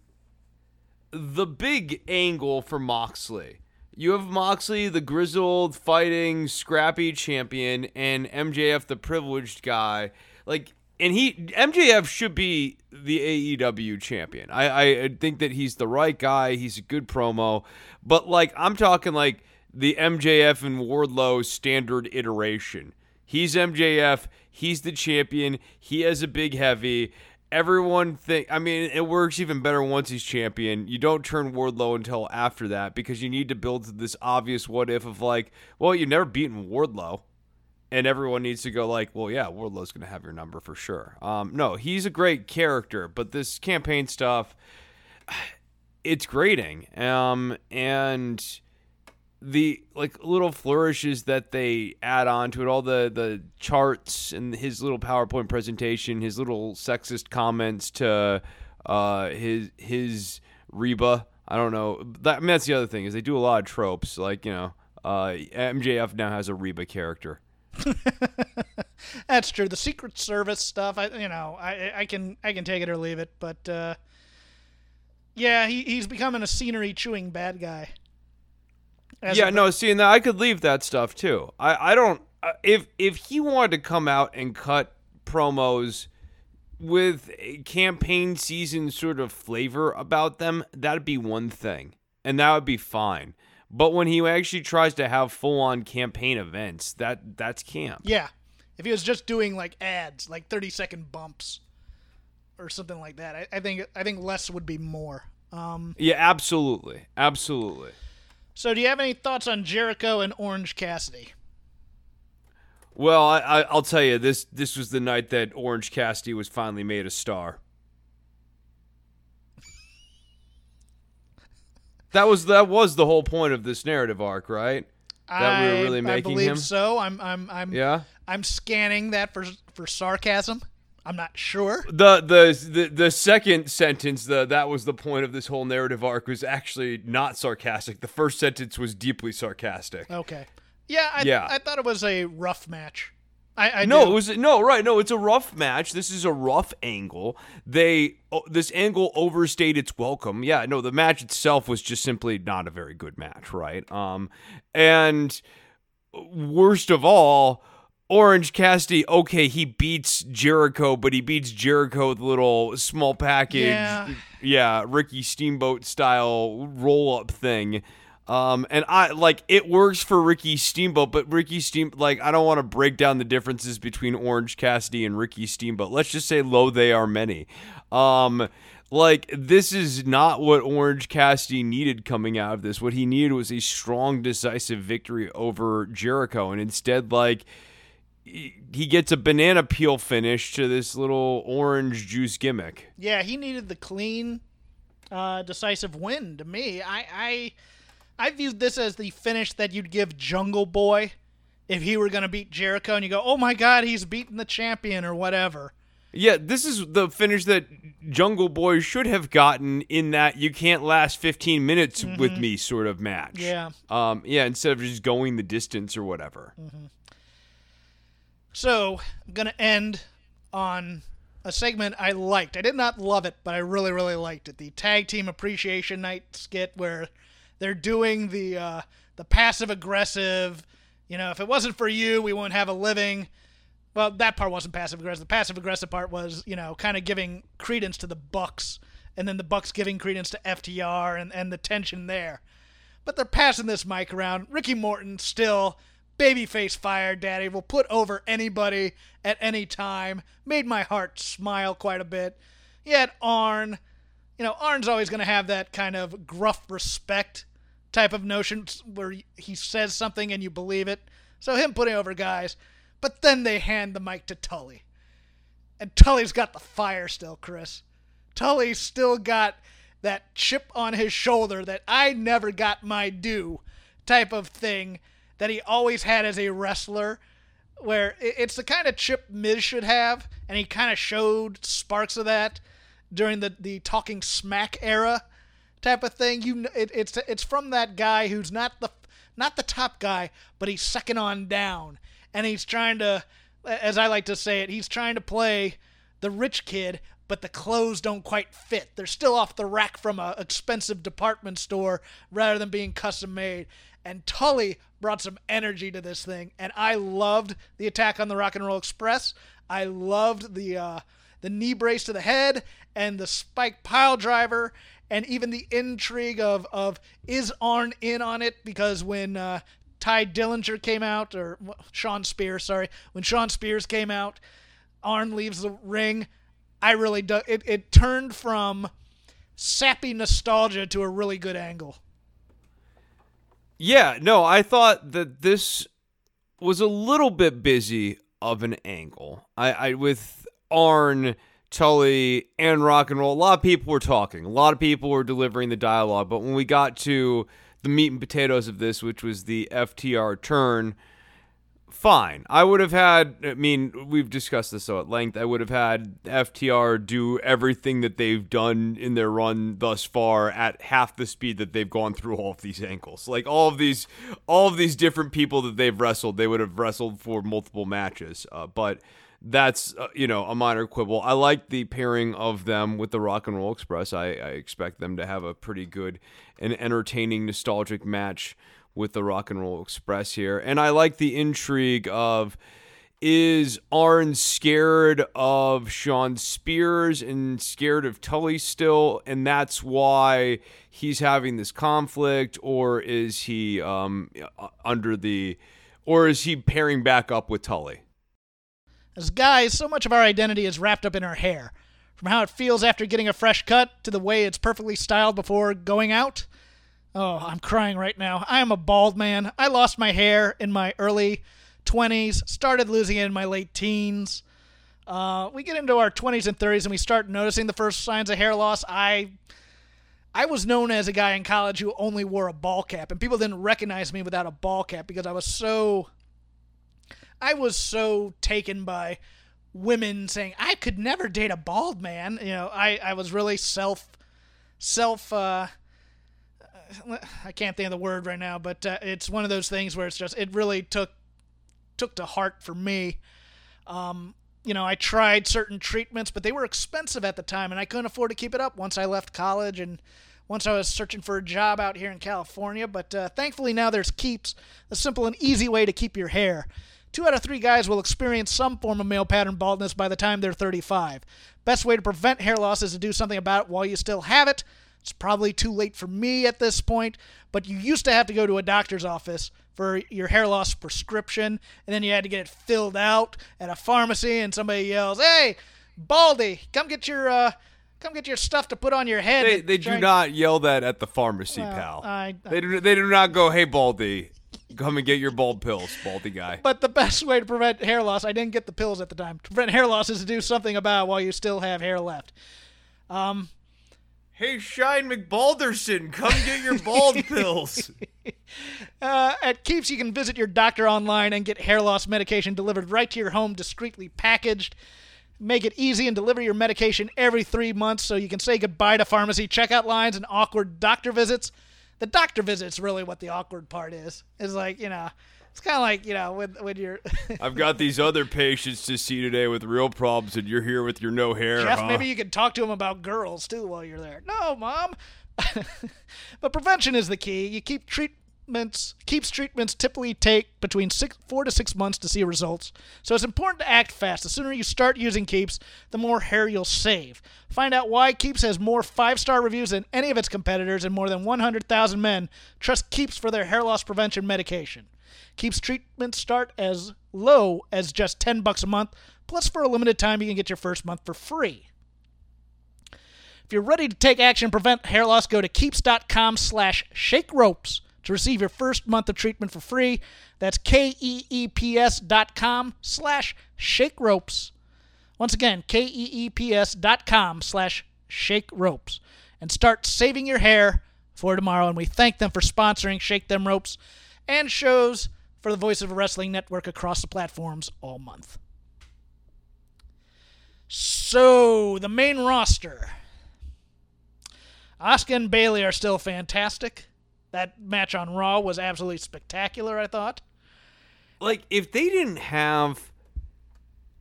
the big angle for Moxley you have Moxley, the grizzled, fighting, scrappy champion, and MJF, the privileged guy. Like, and he MJF should be the AEW champion. I, I think that he's the right guy. He's a good promo, but like I'm talking like the MJF and Wardlow standard iteration. He's MJF. He's the champion. He has a big heavy everyone think I mean it works even better once he's champion. You don't turn Wardlow until after that because you need to build this obvious what if of like, well, you've never beaten Wardlow. And everyone needs to go like, well, yeah, Wardlow's gonna have your number for sure. Um, no, he's a great character, but this campaign stuff, [sighs] it's grating. Um, and the like little flourishes that they add on to it, all the the charts and his little PowerPoint presentation, his little sexist comments to uh, his his Reba. I don't know. That, I mean, that's the other thing is they do a lot of tropes. Like you know, uh, MJF now has a Reba character. [laughs] that's true. The Secret Service stuff, I you know, I I can I can take it or leave it, but uh, yeah, he, he's becoming a scenery chewing bad guy yeah, no, seeing that I could leave that stuff too. I I don't uh, if if he wanted to come out and cut promos with a campaign season sort of flavor about them, that'd be one thing, and that would be fine. But when he actually tries to have full on campaign events, that that's camp. Yeah, if he was just doing like ads, like thirty second bumps or something like that, I, I think I think less would be more. Um, yeah, absolutely, absolutely. So, do you have any thoughts on Jericho and Orange Cassidy? Well, I, will tell you this. This was the night that Orange Cassidy was finally made a star. That was that was the whole point of this narrative arc, right? That I, we were really making I believe him. So I'm I'm I'm yeah. I'm scanning that for for sarcasm. I'm not sure. The, the the the second sentence, the that was the point of this whole narrative arc, was actually not sarcastic. The first sentence was deeply sarcastic. Okay. Yeah, I, Yeah. I thought it was a rough match. I, I No, do. it was no right. No, it's a rough match. This is a rough angle. They oh, this angle overstayed its welcome. Yeah, no, the match itself was just simply not a very good match, right? Um, and worst of all, Orange Cassidy. Okay, he beats Jericho, but he beats Jericho with a little small package. Yeah. yeah Ricky Steamboat style roll up thing. Um, and I like it works for Ricky Steamboat, but Ricky Steam like I don't want to break down the differences between Orange Cassidy and Ricky Steamboat. Let's just say low they are many. Um, like this is not what Orange Cassidy needed coming out of this. What he needed was a strong, decisive victory over Jericho, and instead, like he gets a banana peel finish to this little orange juice gimmick. Yeah, he needed the clean, uh, decisive win. To me, I, I, I viewed this as the finish that you'd give Jungle Boy if he were going to beat Jericho, and you go, "Oh my God, he's beaten the champion" or whatever. Yeah, this is the finish that Jungle Boy should have gotten in that you can't last 15 minutes with me sort of match. Yeah. Um, yeah, instead of just going the distance or whatever. So I'm going to end on a segment I liked. I did not love it, but I really, really liked it. The tag team appreciation night skit where they're doing the uh, the passive aggressive. You know, if it wasn't for you, we wouldn't have a living. Well, that part wasn't passive aggressive. The passive aggressive part was, you know, kind of giving credence to the Bucks, and then the Bucks giving credence to FTR, and and the tension there. But they're passing this mic around. Ricky Morton still babyface fire daddy will put over anybody at any time. Made my heart smile quite a bit. Yet Arn, you know, Arn's always going to have that kind of gruff respect type of notion where he says something and you believe it. So him putting over guys, but then they hand the mic to Tully. And Tully's got the fire still, Chris. Tully's still got that chip on his shoulder that I never got my due type of thing that he always had as a wrestler, where it's the kind of chip Miz should have, and he kind of showed sparks of that during the, the talking smack era type of thing. You, it, it's it's from that guy who's not the not the top guy, but he's second on down, and he's trying to, as I like to say it, he's trying to play the rich kid, but the clothes don't quite fit. They're still off the rack from a expensive department store rather than being custom made. And Tully brought some energy to this thing, and I loved the attack on the Rock and Roll Express. I loved the uh, the knee brace to the head and the spike pile driver, and even the intrigue of of is Arn in on it because when uh, Tye Dillinger came out, or Shawn Spears, sorry, when Shawn Spears came out, Arn leaves the ring. I really do. It, it turned from sappy nostalgia to a really good angle. Yeah, no, I thought that this was a little bit busy of an angle. I, I with Arn, Tully, and rock and roll. A lot of people were talking. A lot of people were delivering the dialogue. But when we got to the meat and potatoes of this, which was the FTR turn, fine. I would have had. I mean, we've discussed this so at length. I would have had FTR do everything that they've done in their run thus far at half the speed that they've gone through all of these ankles. Like all of these, all of these different people that they've wrestled, they would have wrestled for multiple matches. Uh, but that's uh, you know a minor quibble. I like the pairing of them with the Rock and Roll Express. I, I expect them to have a pretty good and entertaining, nostalgic match with the Rock and Roll Express here. And I like the intrigue of is Arn scared of Shawn Spears and scared of Tully still, and that's why he's having this conflict, or is he um, under the, or is he pairing back up with Tully? As guys, so much of our identity is wrapped up in our hair. From how it feels after getting a fresh cut to the way it's perfectly styled before going out. Oh, I'm crying right now. I am a bald man. I lost my hair in my early 20s, started losing it in my late teens. Uh, we get into our 20s and 30s and we start noticing the first signs of hair loss. I I was known as a guy in college who only wore a ball cap, and people didn't recognize me without a ball cap because I was so I was so taken by women saying I could never date a bald man. You know, I I was really self self. Uh, I can't think of the word right now, but uh, it's one of those things where it's just it really took took to heart for me. Um, you know, I tried certain treatments, but they were expensive at the time, and I couldn't afford to keep it up once I left college and once I was searching for a job out here in California. But uh, thankfully now there's Keeps, a simple and easy way to keep your hair. Two out of three guys will experience some form of male pattern baldness by the time they're 35. Best way to prevent hair loss is to do something about it while you still have it. It's probably too late for me at this point, but you used to have to go to a doctor's office for your hair loss prescription, and then you had to get it filled out at a pharmacy, and somebody yells, "Hey, Baldy, come get your uh, come get your stuff to put on your head." They, they do not yell that at the pharmacy, Well, pal. I- they do. They do not go, "Hey, Baldy, [laughs] come and get your bald pills, Baldy guy." But the best way to prevent hair loss, I didn't get the pills at the time. To prevent hair loss is to do something about it while you still have hair left. Um, hey, Shine McBalderson, come get your bald [laughs] pills. [laughs] Uh, at Keeps, you can visit your doctor online and get hair loss medication delivered right to your home, discreetly packaged. Make it easy and deliver your medication every three months so you can say goodbye to pharmacy checkout lines and awkward doctor visits. The doctor visit's really what the awkward part is. It's like, you know, it's kind of like, you know, when, when you're. [laughs] I've got these other patients to see today with real problems, and you're here with your no hair. Jeff, huh? maybe you can talk to him about girls too while you're there. No, mom. [laughs] but prevention is the key. You keep treatments keeps treatments typically take between six, four to six months to see results. So it's important to act fast. The sooner you start using Keeps, the more hair you'll save. Find out why Keeps has more five-star reviews than any of its competitors, and more than 100,000 men trust Keeps for their hair loss prevention medication. Keeps treatments start as low as just 10 bucks a month. Plus, for a limited time, you can get your first month for free. If you're ready to take action and prevent hair loss, go to keeps.com slash shake ropes to receive your first month of treatment for free. That's K-E-E-P-S dot com slash shake ropes. Once again, K-E-E-P-S dot com slash shake ropes. And start saving your hair for tomorrow. And we thank them for sponsoring Shake Them Ropes and shows for the Voice of a Wrestling Network across the platforms all month. So, the main roster. Asuka and Bayley are still fantastic. That match on Raw was absolutely spectacular, I thought. like if they didn't have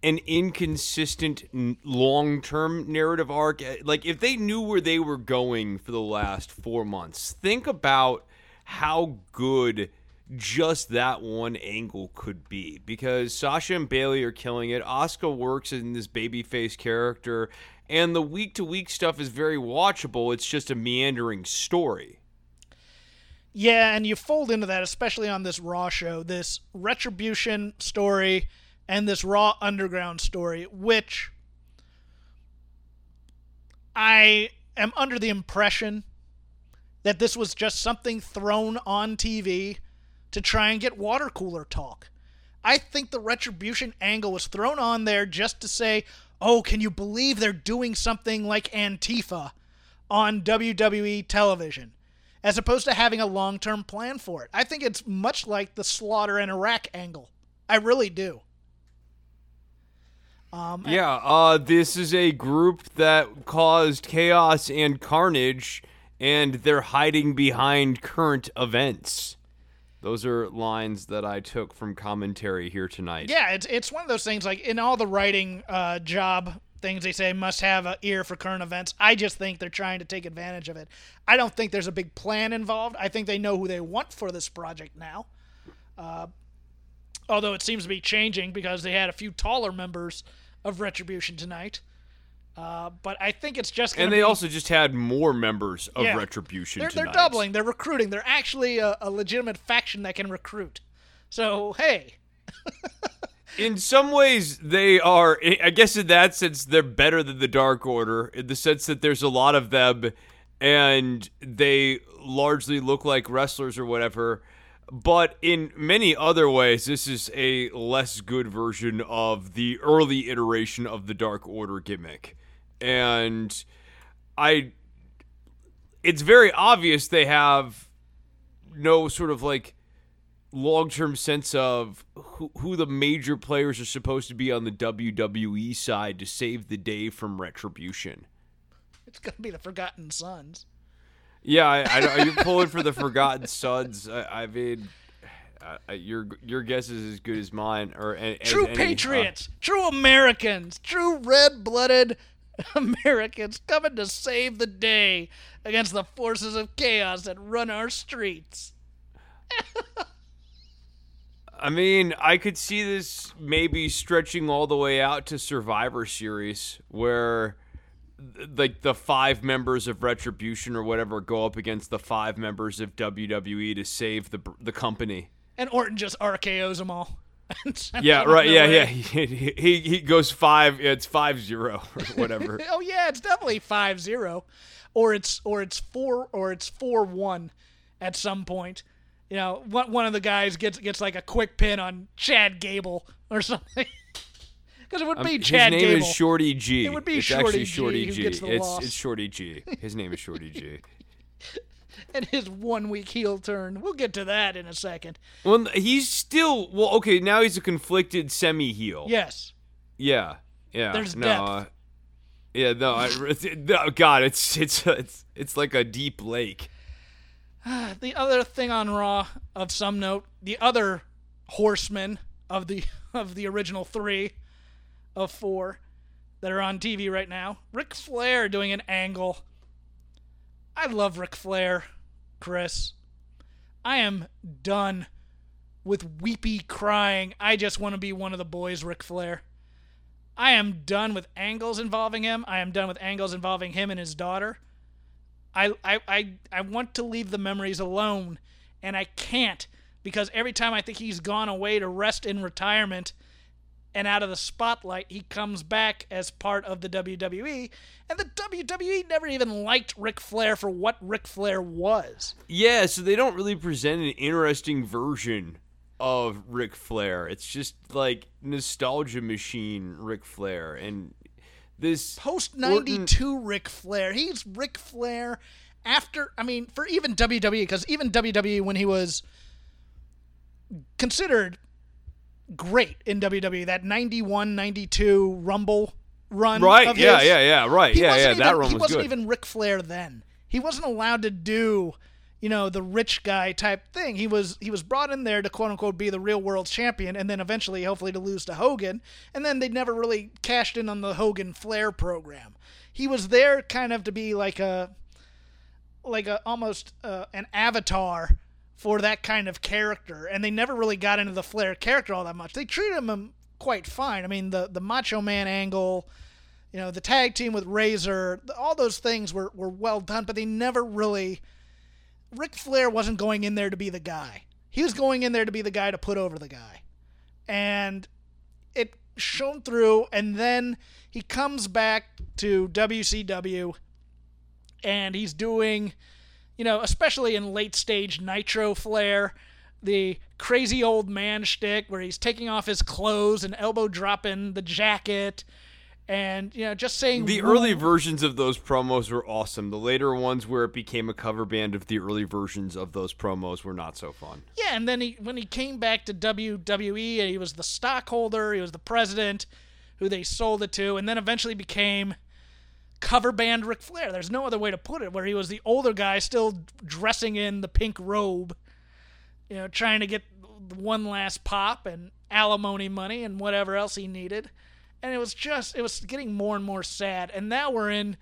an inconsistent long-term narrative arc eh, like if they knew where they were going for the last 4 months think about how good just that one angle could be because Sasha and Bayley are killing it. Asuka works in this babyface character and the week to week stuff is very watchable. It's just a meandering story. Yeah, and you fold into that, especially on this Raw show, this Retribution story and this Raw Underground story, which I am under the impression that this was just something thrown on TV to try and get water cooler talk. I think the Retribution angle was thrown on there just to say, oh, can you believe they're doing something like Antifa on WWE television? As opposed to having a long term plan for it. I think it's much like the slaughter in Iraq angle. I really do. Um, Yeah, uh, this is a group that caused chaos and carnage, and they're hiding behind current events. Those are lines that I took from commentary here tonight. Yeah, it's it's one of those things like in all the writing uh, job things they say must have an ear for current events. I just think they're trying to take advantage of it. I don't think there's a big plan involved. I think they know who they want for this project now. Uh, although it seems to be changing because they had a few taller members of Retribution tonight. Uh, but I think it's just And they be, also just had more members of Yeah. Retribution they're, they're doubling. They're recruiting. They're actually a, a legitimate faction that can recruit. So hey, [laughs] In some ways, they are. I guess in that sense, they're better than the Dark Order in the sense that there's a lot of them, and they largely look like wrestlers or whatever. But in many other ways, this is a less good version of the early iteration of the Dark Order gimmick, and I. It's very obvious they have no sort of like long term sense of who, who the major players are supposed to be on the WWE side to save the day from retribution. It's gonna be the Forgotten Sons. Yeah, I, I, are you [laughs] pulling for the Forgotten Sons? I, I mean, uh, your your guess is as good as mine. Or as true any, patriots, uh, true Americans, true red-blooded [laughs] Americans coming to save the day against the forces of chaos that run our streets. [laughs] I mean, I could see this maybe stretching all the way out to Survivor Series, where like the five members of Retribution or whatever go up against the five members of WWE to save the the company. And Orton just RKO's them all. [laughs] yeah, right. Yeah, [laughs] yeah. He, he, he goes five. It's five zero or whatever. [laughs] oh yeah, it's definitely five zero, or it's or it's four or it's four one, at some point. You know, one one of the guys gets gets like a quick pin on Chad Gable or something. [laughs] Because it would be um, Chad His name Gable. is Shorty G. It would be it's Shorty actually G Shorty G. It's, it's Shorty G. His name is Shorty G. [laughs] and his one week heel turn. We'll get to that in a second. Well, he's still well. Okay, now he's a conflicted semi heel. Yes. Yeah. Yeah. There's no, depth. Uh, yeah. No. I, [laughs] no. God, it's it's it's it's like a deep lake. [sighs] the other thing on Raw of some note, the other horsemen of the [laughs] of the original three of four that are on TV right now. Ric Flair doing an angle. I love Ric Flair, Chris. I am done with weepy crying. I just want to be one of the boys, Ric Flair. I am done with angles involving him. I am done with angles involving him and his daughter. I, I, I, I want to leave the memories alone, and I can't because every time I think he's gone away to rest in retirement, and out of the spotlight, he comes back as part of the WWE. And the WWE never even liked Ric Flair for what Ric Flair was. Yeah, so they don't really present an interesting version of Ric Flair. It's just like nostalgia machine Ric Flair. And this post 92 Ric Flair, he's Ric Flair after, I mean, for even WWE, because even WWE, when he was considered great in WWE. That 91 92 Rumble run. Right. yeah, his, yeah, yeah. Right. Yeah, yeah. Even, that run He was wasn't even Ric Flair then. He wasn't allowed to do, you know, the rich guy type thing. He was he was brought in there to quote unquote be the real world champion and then eventually hopefully to lose to Hogan. And then they never really cashed in on the Hogan Flair program. He was there kind of to be like a like a almost uh, an avatar for that kind of character, and they never really got into the Flair character all that much. They treated him quite fine. I mean, the the Macho Man angle, you know, the tag team with Razor, all those things were were well done, but they never really. Ric Flair wasn't going in there to be the guy. He was going in there to be the guy to put over the guy, and it shone through. And then he comes back to WCW, and he's doing you know, especially in late stage Nitro Flair, the crazy old man shtick where he's taking off his clothes and elbow dropping the jacket and you know just saying the early versions of those promos were awesome the later ones where it became a cover band of the early versions of those promos were not so fun yeah and then he when he came back to wwe and he was the stockholder he was the president who they sold it to and then eventually became cover band Ric Flair. There's no other way to put it, where he was the older guy still dressing in the pink robe, you know, trying to get one last pop and alimony money and whatever else he needed. And it was just, it was getting more and more sad. And now we're in,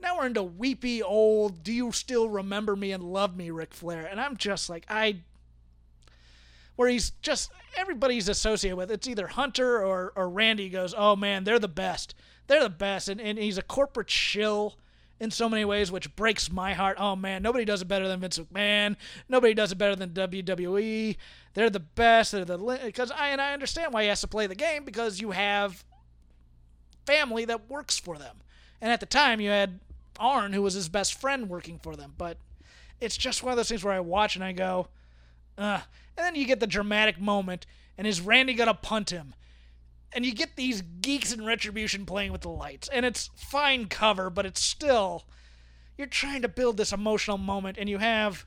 now we're into weepy old, do you still remember me and love me, Ric Flair? And I'm just like, I, where he's just, everybody's associated with, it's either Hunter or, or Randy goes, oh man, they're the best they're the best, and, and he's a corporate shill in so many ways, which breaks my heart. Oh man, nobody does it better than Vince McMahon. Nobody does it better than WWE. They're the best. They're the because I and I understand why he has to play the game because you have family that works for them, and at the time you had Arn, who was his best friend, working for them. But it's just one of those things where I watch and I go, Ugh. and then you get the dramatic moment, and is Randy gonna punt him? and you get these geeks in retribution playing with the lights and it's fine cover but it's still you're trying to build this emotional moment and you have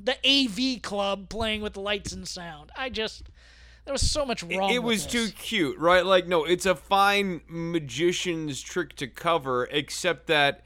the AV club playing with lights and sound. I just there was so much wrong. It with was this. too cute, right? Like, no, it's a fine magician's trick to cover, except that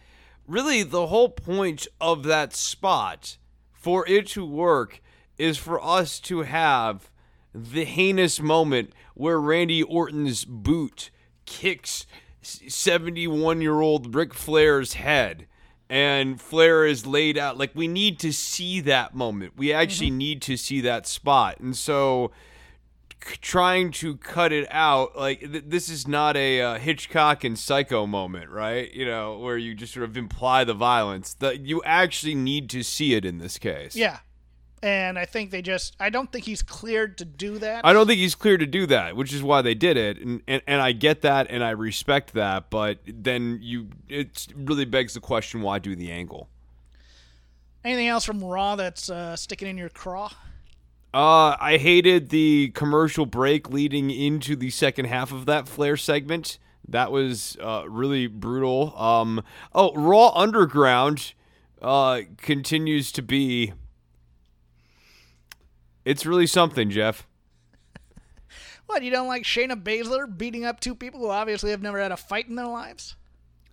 really the whole point of that spot for it to work is for us to have the heinous moment where Randy Orton's boot kicks 71 year old Ric Flair's head and Flair is laid out. Like, we need to see that moment. We actually mm-hmm. need to see that spot. And so trying to cut it out like th- this is not a uh, hitchcock and psycho moment right you know where you just sort of imply the violence that you actually need to see it in this case Yeah. And I think they just I don't think he's cleared to do that. i don't think he's clear to do that which is why they did it and, and, and i get that and i respect that but then you it really begs the question why do the angle Anything else from Raw that's uh, sticking in your craw? Uh, I hated the commercial break leading into the second half of that Flair segment. That was uh, really brutal. Um, oh, Raw Underground uh, continues to be. It's really something, Jeff. [laughs] What, you don't like Shayna Baszler beating up two people who obviously have never had a fight in their lives?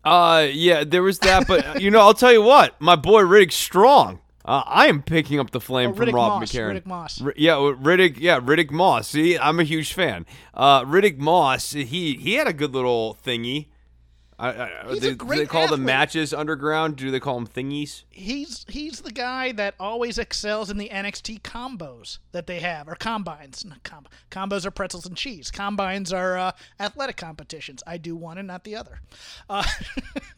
Uh, yeah, there was that, but [laughs] you know, I'll tell you what, my boy Riddick Strong. Uh, I am picking up the flame Oh, from Rob Moss, McCarran. Riddick Moss. R- yeah, Riddick. Yeah, Riddick Moss. See, I'm a huge fan. Uh, Riddick Moss. He he had a good little thingy. I, I, He's they, a do they call the athlete. matches underground? Do they call them thingies? He's he's the guy that always excels in the NXT combos that they have, or combines. Not com- combos are pretzels and cheese. Combines are uh, athletic competitions. I do one and not the other. Uh, [laughs]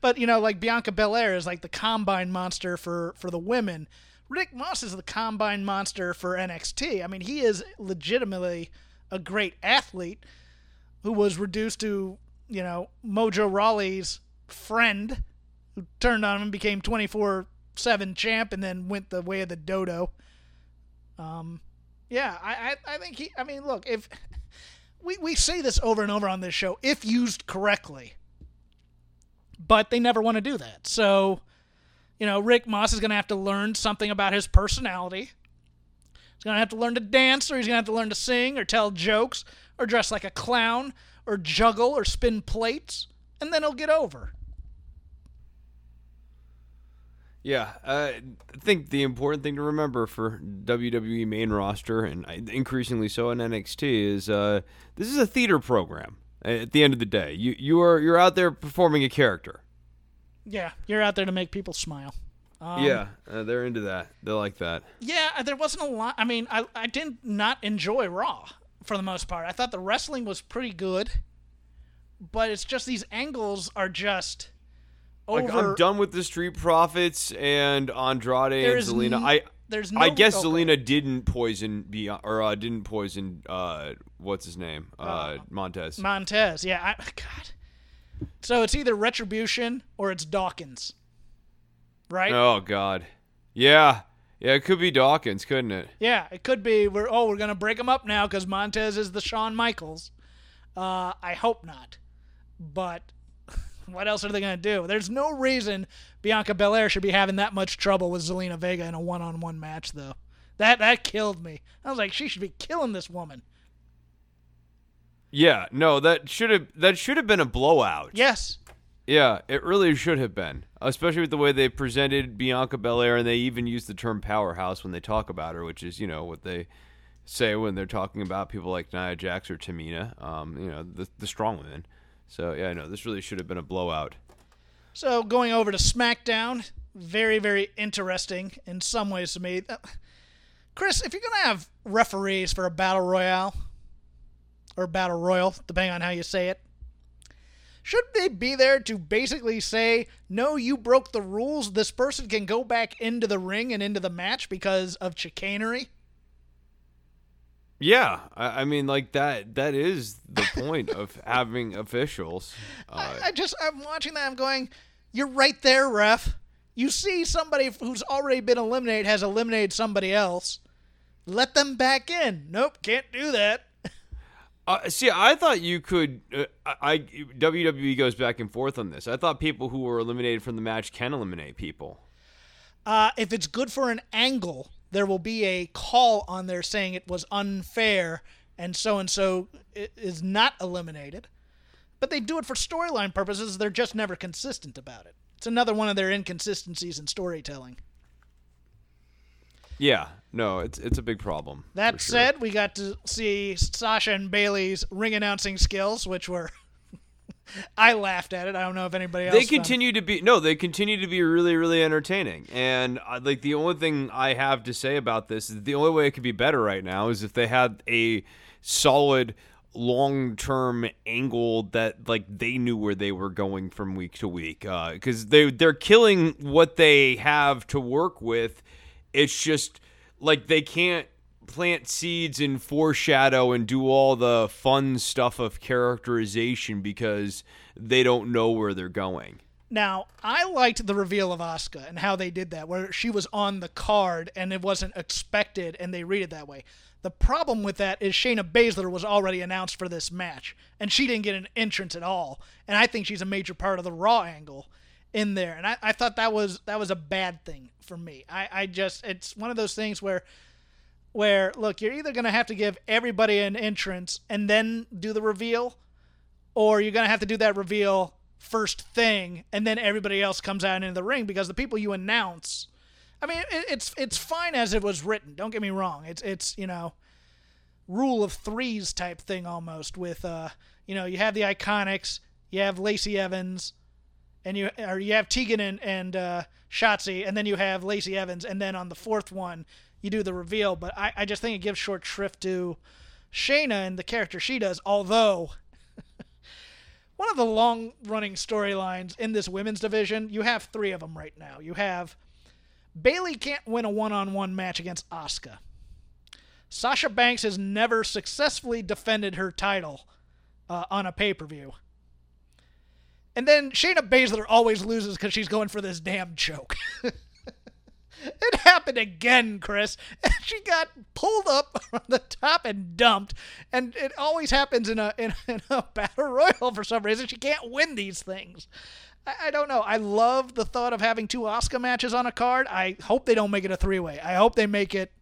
but you know, like Bianca Belair is like the combine monster for for the women. Rick Moss is the combine monster for NXT. I mean, he is legitimately a great athlete who was reduced to you know Mojo Rawley's friend who turned on him and became 24 7 champ and then went the way of the dodo. Um, yeah, I, I, I think he, I mean, look, if we, we say this over and over on this show, if used correctly, but they never want to do that. So, you know, Rick Moss is going to have to learn something about his personality. He's going to have to learn to dance, or he's going to have to learn to sing, or tell jokes, or dress like a clown, or juggle, or spin plates, and then he'll get over. Yeah, uh, I think the important thing to remember for WWE main roster and increasingly so in NXT is uh, this is a theater program. At the end of the day, you you are you're out there performing a character. Yeah, you're out there to make people smile. Um, yeah, uh, they're into that. They like that. Yeah, there wasn't a lot. I mean, I, I did not enjoy Raw for the most part. I thought the wrestling was pretty good, but it's just these angles are just over. Like I'm done with the Street Profits and Andrade and There's Zelina. n- I there's no. I guess okay. Zelina didn't poison Beyond or uh, didn't poison uh what's his name uh, Montez. Montez. Yeah, I, [sighs] God. So it's either Retribution or it's Dawkins, right? oh God, yeah, yeah. It could be Dawkins, couldn't it? Yeah, it could be. We're oh, we're gonna break them up now because Montez is the Shawn Michaels. Uh, I hope not, but [laughs] what else are they gonna do? There's no reason Bianca Belair should be having that much trouble with Zelina Vega in a one-on-one match, though. That that killed me. I was like, she should be killing this woman. Yeah, no, that should have that should have been a blowout. Yes, Yeah, it really should have been, especially with the way they presented Bianca Belair, and they even used the term powerhouse when they talk about her, which is you know what they say when they're talking about people like Nia Jax or Tamina, um, you know the the strong women. So yeah, no, this really should have been a blowout. So going over to SmackDown, very very interesting in some ways to me. Uh, Chris, if you're gonna have referees for a battle royale or battle royal, depending on how you say it, should they be there to basically say, "No, you broke the rules. This person can go back into the ring and into the match because of chicanery"? Yeah, I, I mean like that. That is the point of [laughs] having officials. Uh, I, I just I'm watching that. I'm going, "You're right there, ref. You see somebody who's already been eliminated has eliminated somebody else. Let them back in. Nope, can't do that." Uh, see, I thought you could. Uh, I, WWE goes back and forth on this. I thought people who were eliminated from the match can eliminate people. Uh, if it's good for an angle, there will be a call on there saying it was unfair and so and so is not eliminated. But they do it for storyline purposes. They're just never consistent about it. It's another one of their inconsistencies in storytelling. Yeah, no, it's it's a big problem. That sure. said, we got to see Sasha and Bayley's ring announcing skills, which were [laughs] I laughed at it. I don't know if anybody else. they continue to be no, they continue to be really, really entertaining. And uh, like the only thing I have to say about this is the only way it could be better right now is if they had a solid long term angle that like they knew where they were going from week to week because they they're killing what they have to work with it's just like they can't plant seeds and foreshadow and do all the fun stuff of characterization because they don't know where they're going Now, I liked the reveal of Asuka and how they did that, where she was on the card and it wasn't expected and they read it that way. The problem with that is Shayna Baszler was already announced for this match, and she didn't get an entrance at all. And I think she's a major part of the Raw angle in there. And I, I thought that was that was a bad thing for me. I, I just it's one of those things where where look, you're either gonna have to give everybody an entrance and then do the reveal, or you're gonna have to do that reveal first thing and then everybody else comes out into the ring because the people you announce I mean it, it's it's fine as it was written don't get me wrong it's it's you know rule of threes type thing almost with uh you know you have the iconics you have Lacey Evans and you or you have Tegan and and uh, Shotzi and then you have Lacey Evans and then on the fourth one you do the reveal but I, I just think it gives short shrift to Shayna and the character she does although [laughs] one of the long running storylines in this women's division, you have three of them right now. You have Bayley can't win a one on one match against Asuka. Sasha Banks has never successfully defended her title uh, on a pay per view. And then Shayna Baszler always loses because she's going for this damn choke. [laughs] It happened again, Chris. [laughs] And she got pulled up [laughs] from the top and dumped. And it always happens in a in, in a battle royal for some reason. She can't win these things. I, I don't know. I love the thought of having two Asuka matches on a card. I hope they don't make it a three way. I hope they make it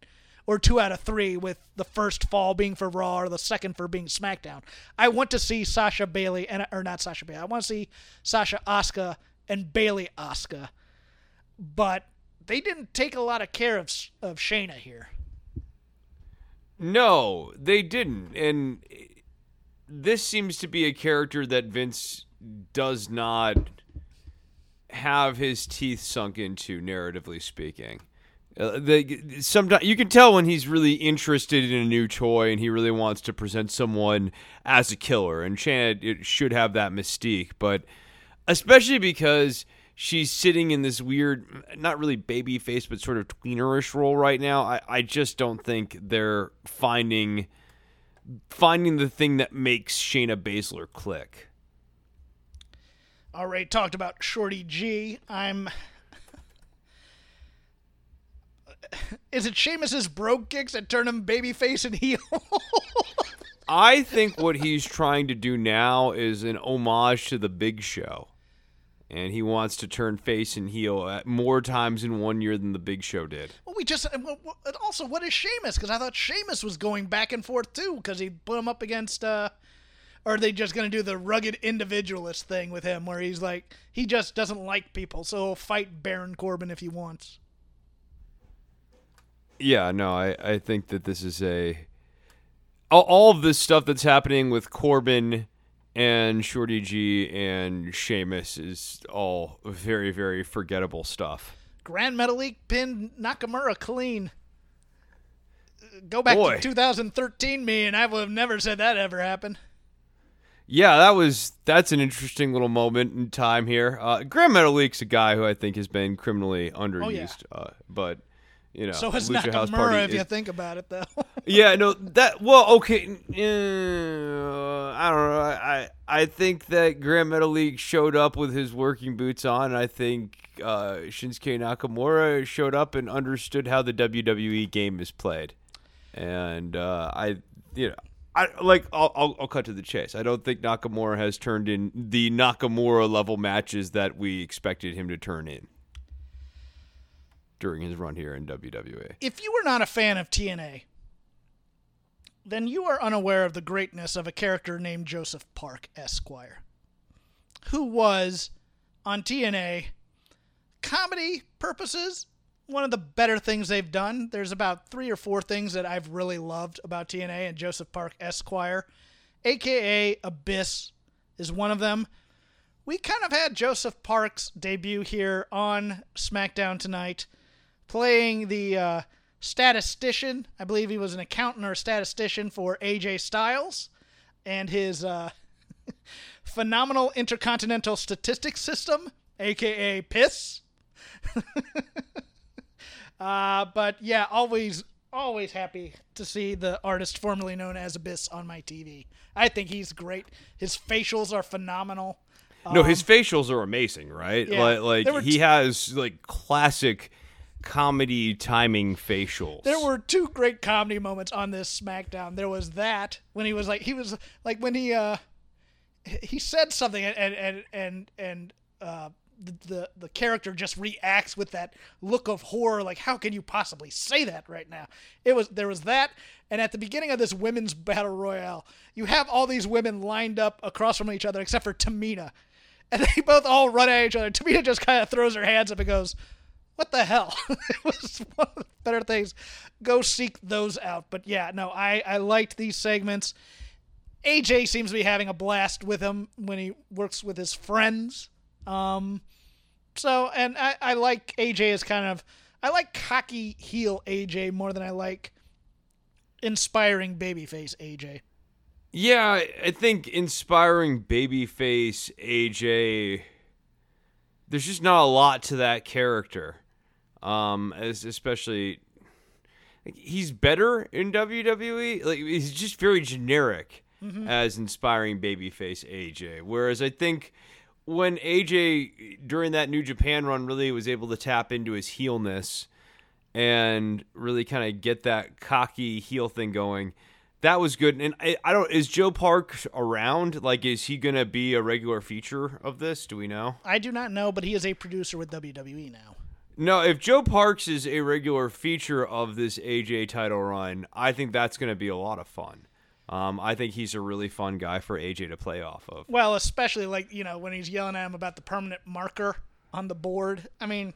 or two out of three with the first fall being for Raw or the second for being SmackDown. I want to see Sasha Bayley and or not Sasha Bayley. I want to see Sasha Asuka and Bayley Asuka. But they didn't take a lot of care of of Shayna here. No, they didn't. And this seems to be a character that Vince does not have his teeth sunk into, narratively speaking. Uh, the, sometimes you can tell when he's really interested in a new toy and he really wants to present someone as a killer. And Shayna it should have that mystique, but especially because she's sitting in this weird, not really baby face, but sort of tweenerish role right now. I, I just don't think they're finding finding the thing that makes Shayna Baszler click. All right, talked about Shorty G. I'm. [laughs] Is it Sheamus's Brogue Kicks that turn him babyface and heel? [laughs] I think what he's trying to do now is an homage to the Big Show. And he wants to turn face and heel at more times in one year than the Big Show did. Well, we just and also what is Sheamus? Because I thought Sheamus was going back and forth too, because he put him up against. uh Or are they just gonna do the rugged individualist thing with him, where he's like he just doesn't like people, so he'll fight Baron Corbin if he wants. Yeah, no, I, I think that this is a all, all of this stuff that's happening with Corbin and Shorty G and Sheamus is all very, very forgettable stuff. Gran Metalik pinned Nakamura clean. Go back Boy. to 2013, me, and I would have never said that ever happened. Yeah, that was that's an interesting little moment in time here. Uh, Gran Metalik's a guy who I think has been criminally underused, uh, but you know, So is Lucha House Nakamura, Party if is- you think about it, though. [laughs] Yeah, no, that well, okay. Uh, I don't know. I I think that Gran Metalik showed up with his working boots on. I think uh, Shinsuke Nakamura showed up and understood how the WWE game is played, and uh, I, you know. I like. I'll, I'll I'll cut to the chase. I don't think Nakamura has turned in the Nakamura level matches that we expected him to turn in. During his run here in WWE. If you were not a fan of TNA, then you are unaware of the greatness of a character named Joseph Park Esquire, who was on TNA comedy purposes one of the better things they've done. There's about three or four things that I've really loved about TNA and Joseph Park Esquire, aka Abyss, is one of them. We kind of had Joseph Park's debut here on SmackDown tonight, playing the uh, statistician. I believe he was an accountant or statistician for AJ Styles and his uh, [laughs] phenomenal intercontinental statistics system, aka PISS. [laughs] uh, but yeah, always, always happy to see the artist formerly known as Abyss on my TV. I think he's great. His facials are phenomenal. no, his facials are amazing, right? Um, yeah. Like, like were he has like classic comedy timing facials. There were two great comedy moments on this SmackDown. There was that when he was like he was like when he uh he said something and and and and, uh the, the the character just reacts with that look of horror like how can you possibly say that right now it was there was that and at the beginning of this women's battle royale you have all these women lined up across from each other except for Tamina and they both all run at each other Tamina just kind of throws her hands up and goes what the hell? [laughs] it was one of the better things. Go seek those out. But yeah, no, I, I liked these segments. AJ seems to be having a blast with him when he works with his friends. Um, so, and I, I like AJ as kind of, I like cocky heel AJ more than I like inspiring babyface AJ. Yeah, I- think inspiring babyface AJ. There's just not a lot to that character, um, as especially like, he's better in WWE. Like he's just very generic as inspiring babyface AJ. Whereas I think when AJ during that New Japan run really was able to tap into his heelness and really kind of get that cocky heel thing going. That was good. And I, I don't is Joe Park around? Like is he going to be a regular feature of this? Do we know? I do not know, but he is a producer with WWE now. No, if Joe Parks is a regular feature of this AJ title run, I think that's going to be a lot of fun. Um, I think he's a really fun guy for AJ to play off of. Well, especially like you know when he's yelling at him about the permanent marker on the board. I mean,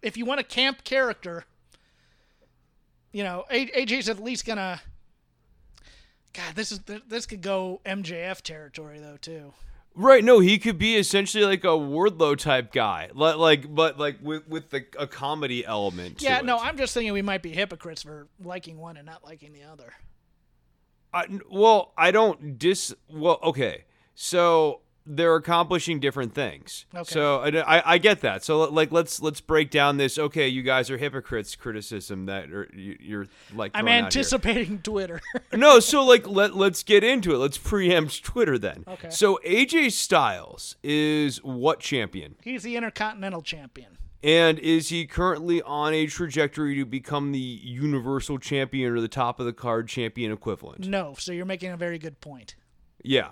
if you want a camp character, you know AJ's at least gonna. God, this is this could go MJF territory though too. Right, no, he could be essentially like a Wardlow type guy, like, like but like with with the, a comedy element. Yeah, no, it. I'm just thinking we might be hypocrites for liking one and not liking the other. I, well, I don't dis. Well, okay, so they're accomplishing different things. Okay. So I, I, I get that. So like let's let's break down this. Okay, you guys are hypocrites. Criticism that are, you, you're like. I'm throwing out here. anticipating Twitter. [laughs] No, so like let let's get into it. Let's preempt Twitter then. Okay. So AJ Styles is what champion? He's the Intercontinental Champion. And is he currently on a trajectory to become the Universal Champion or the top of the card champion equivalent? No, so you're making a very good point. Yeah.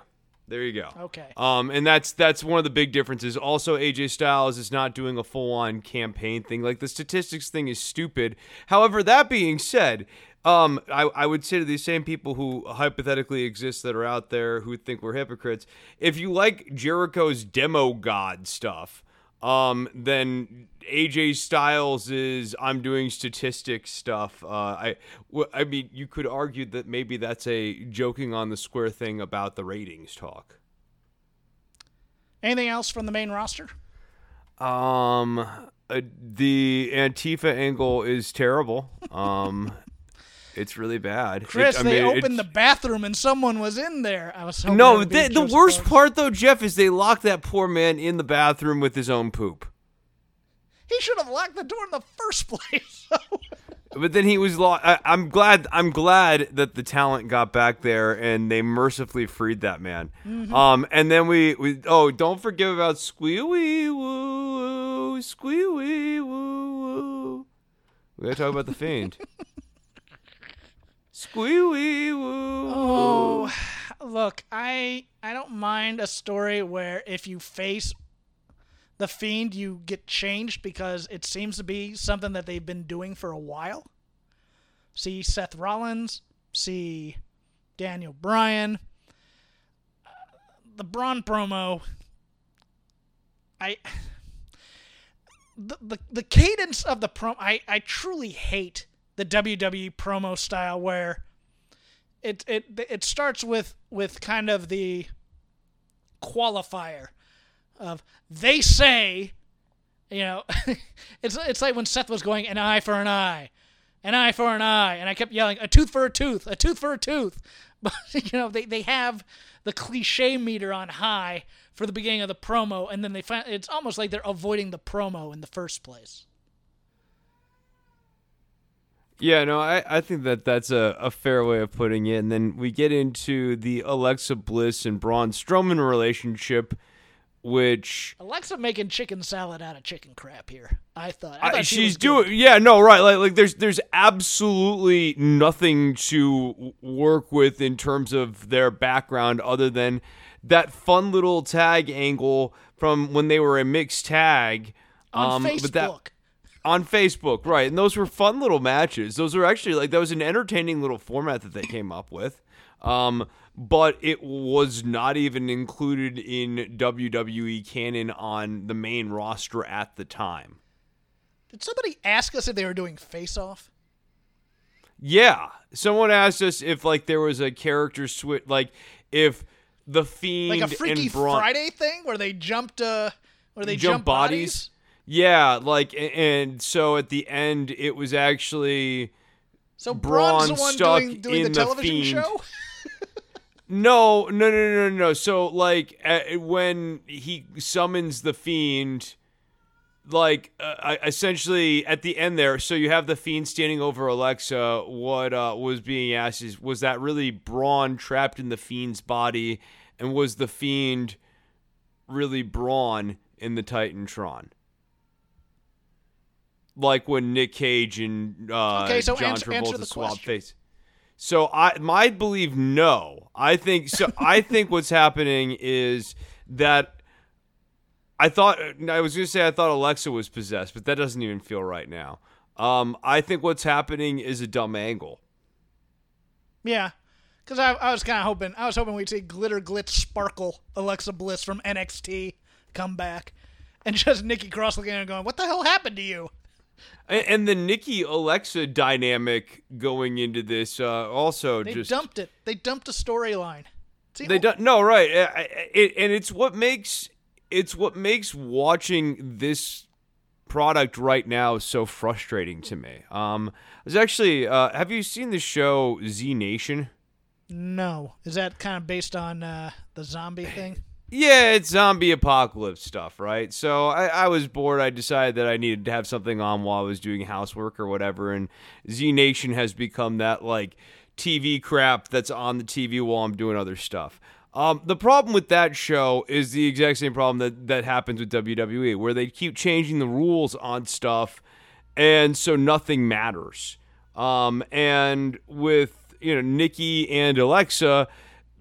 There you go. Okay. Um, and that's that's one of the big differences. Also, AJ Styles is not doing a full-on campaign thing. Like the statistics thing is stupid. However, that being said, um, I, I would say to these same people who hypothetically exist that are out there who think we're hypocrites, if you like Jericho's demo god stuff, um, then AJ Styles is I'm doing statistics stuff. Uh, I, w- I mean, you could argue that maybe that's a joking on the square thing about the ratings talk. Anything else from the main roster? Um, uh, the Antifa angle is terrible. Um, it's really bad. It- Chris, I they mean, opened the bathroom and someone was in there. I was No, be the, the worst part though, Jeff, is they locked that poor man in the bathroom with his own poop. He should have locked the door in the first [laughs] place. But then he was locked. I, I'm glad. I'm glad that the talent got back there and they mercifully freed that man. Mm-hmm. Um, and then we, we oh, don't forget about squealy woo, squealy woo woo. We gotta talk about the fiend. [laughs] squealy woo. oh, look, I I don't mind a story where if you face the Fiend, you get changed because it seems to be something that they've been doing for a while. See Seth Rollins, see Daniel Bryan. The Braun promo, I. [sighs] The, the, the cadence of the promo, I, I truly hate the WWE promo style where it it it starts with with kind of the qualifier of they say you know [laughs] it's it's like when Seth was going an eye for an eye an eye for an eye and I kept yelling a tooth for a tooth a tooth for a tooth. [laughs] But you know they, they have the cliche meter on high for the beginning of the promo and then they find it's almost like they're avoiding the promo in the first place Yeah, no, I, I think that that's a, a fair way of putting it. And then we get into the Alexa Bliss and Braun Strowman relationship, which Alexa making chicken salad out of chicken crap here. I thought, I thought I- she she's was good. doing. Yeah, no, right. Like, like there's there's absolutely nothing to work with in terms of their background other than that fun little tag angle from when they were a mixed tag on um, Facebook. but that- on Facebook, right? And those were fun little matches. Those were actually like that was an entertaining little format that they came up with. Um, but it was not even included in WWE canon on the main roster at the time. Did somebody ask us if they were doing Face Off? Yeah, someone asked us if like there was a character switch, like if the fiend Like a Freaky Friday thing where they jumped, uh, where they jump jump bodies. Yeah, like a- and so at the end it was actually So Braun Braun's the one stuck doing, doing the in the television show. [laughs] No, no, no, no, no, no. So like uh, when he summons the fiend, like uh, essentially at the end there. So you have the fiend standing over Alexa. What uh, was being asked is, was that really Braun trapped in the fiend's body, and was the fiend really Braun in the Titantron? Like when Nick Cage and uh, Okay, so John answer- Travolta the swap question. face. So I my believe no. I think so. [laughs] I think what's happening is that I thought I was going to say I thought Alexa was possessed, but that doesn't even feel right now. Um, I think what's happening is a dumb angle. Yeah, because I, I was kind of hoping I was hoping we'd see glitter glitz sparkle Alexa Bliss from NXT come back, and just Nikki Cross looking at her going, "What the hell happened to you?" And, and the Nikki Alexa dynamic going into this uh, also They just dumped it. They dumped a storyline. They don't. No, right. It, and it's what makes it's what makes watching this product right now so frustrating to me. Um, I was actually. Uh, have you seen the show Z Nation? No, is that kind of based on uh, the zombie thing? Yeah, it's zombie apocalypse stuff, right? So I, I was bored. I decided that I needed to have something on while I was doing housework or whatever. And Z Nation has become that like TV crap that's on the TV while I'm doing other stuff. Um, the problem with that show is the exact same problem that, that happens with WWE, where they keep changing the rules on stuff, and so nothing matters. Um, and with you know Nikki and Alexa,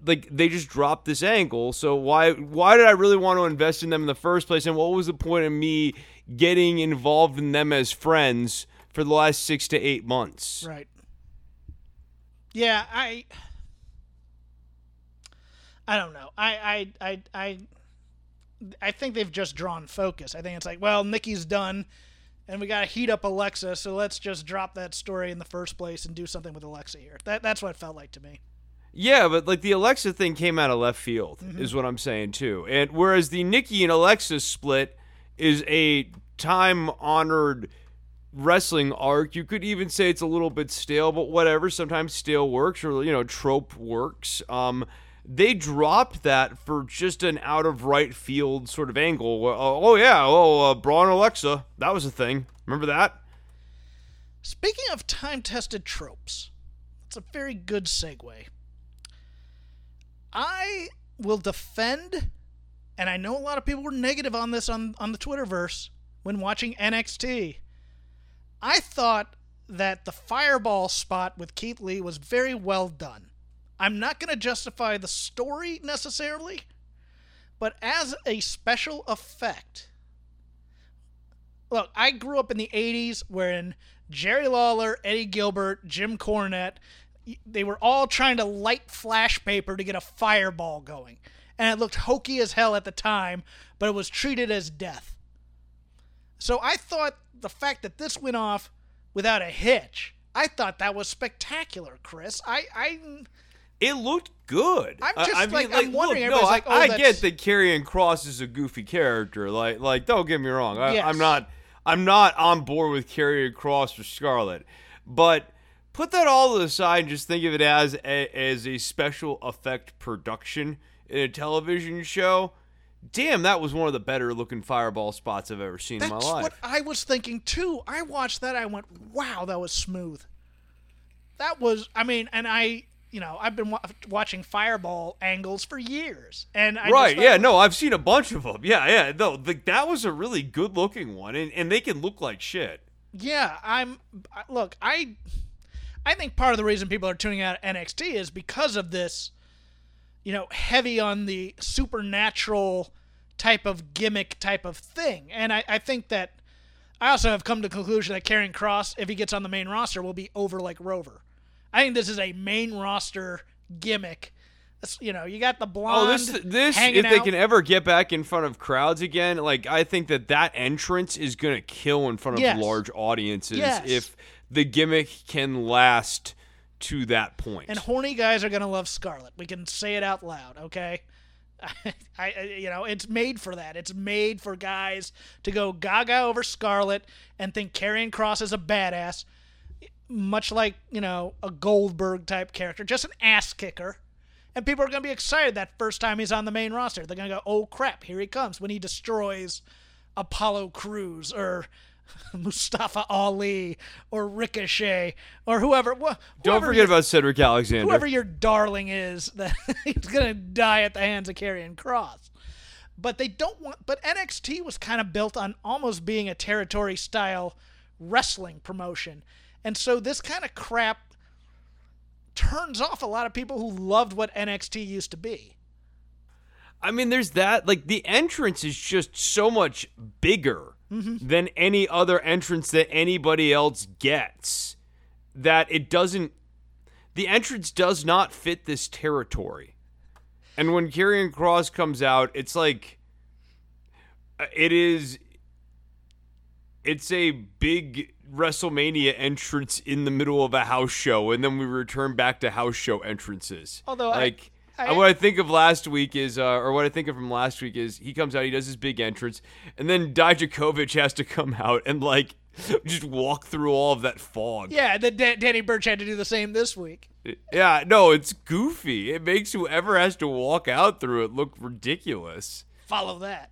like they just dropped this angle. So why why did I really want to invest in them in the first place? And what was the point of me getting involved in them as friends for the last six to eight months? Right. Yeah, I. I don't know. I I I I. I think they've just drawn focus. I think it's like, well, Nikki's done, and we got to heat up Alexa, so let's just drop that story in the first place and do something with Alexa here. That that's what it felt like to me. Yeah, but like the Alexa thing came out of left field, is what I'm saying too. And whereas the Nikki and Alexa split is a time honored wrestling arc, you could even say it's a little bit stale, but whatever. Sometimes stale works, or you know, trope works. Um, they dropped that for just an out of right field sort of angle. Well, Oh, yeah, oh uh, Braun Alexa, that was a thing. Remember that? Speaking of time tested tropes, that's a very good segue. I will defend, and I know a lot of people were negative on this on, on the Twitterverse when watching NXT. I thought that the fireball spot with Keith Lee was very well done. I'm not going to justify the story necessarily, but as a special effect, look, I grew up in the 80s wherein Jerry Lawler, Eddie Gilbert, Jim Cornette, they were all trying to light flash paper to get a fireball going. And it looked hokey as hell at the time, but it was treated as death. So I thought the fact that this went off without a hitch, I thought that was spectacular, Chris. I, I It looked good. I'm I- just, I mean, like- I'm wondering, Look, no, I, like, oh, I that's- get that Karrion Cross is a goofy character. Like, like, don't get me wrong. I, Yes. I'm not. I'm not on board with Karrion Cross or Scarlett, but put that all to aside and just think of it as a, as a special effect production in a television show. Damn, that was one of the better looking fireball spots I've ever seen in my life. That's what I was thinking too. I watched that. I went, "Wow, that was smooth." That was. I mean, and I, you know, I've been wa- watching Fireball angles for years, and I right? Yeah. No, I've seen a bunch of them. Yeah. Yeah. No, the, that was a really good looking one, and, and they can look like shit. yeah. I'm. Look, I, I think part of the reason people are tuning out NXT is because of this, you know, heavy on the supernatural type of gimmick type of thing, and I, I think that. I also have come to the conclusion that Karrion Cross, if he gets on the main roster, will be over like Rover. I think this is a main roster gimmick. You know, you got the Oh, blonde. this this hanging if they out. can ever get back in front of crowds again, like I think that that entrance is gonna kill in front of Yes. large audiences Yes. if the gimmick can last to that point. And horny guys are gonna love Scarlett. We can say it out loud, okay? [laughs] I, I, you know, it's made for that. It's made for guys to go gaga over Scarlett and think Karrion Cross is a badass, much like you know a Goldberg type character, just an ass kicker. And people are gonna be excited that first time he's on the main roster. They're gonna go, "Oh crap, here he comes!" When he destroys Apollo Crews or [laughs] Mustafa Ali or Ricochet or whoever. wh- Don't whoever forget about Cedric Alexander. whoever your darling is that [laughs] he's gonna die at the hands of Karrion Cross. But they don't want. But NXT was kind of built on almost being a territory style wrestling promotion, and so this kind of crap turns off a lot of people who loved what NXT used to be. I mean, there's that. Like the entrance is just so much bigger Mm-hmm. than any other entrance that anybody else gets. That it doesn't. The entrance does not fit this territory. And when Karrion Cross comes out, it's like uh, it is. It's a big WrestleMania entrance in the middle of a house show, and then we return back to house show entrances. Although I- like. I- Uh, what I think of last week is, uh, or what I think of from last week is, he comes out, he does his big entrance, and then Dijakovic has to come out and like [laughs] just walk through all of that fog. Yeah, then Dan- Danny Burch had to do the same this week. Yeah, no, it's goofy. It makes whoever has to walk out through it look ridiculous. Follow that.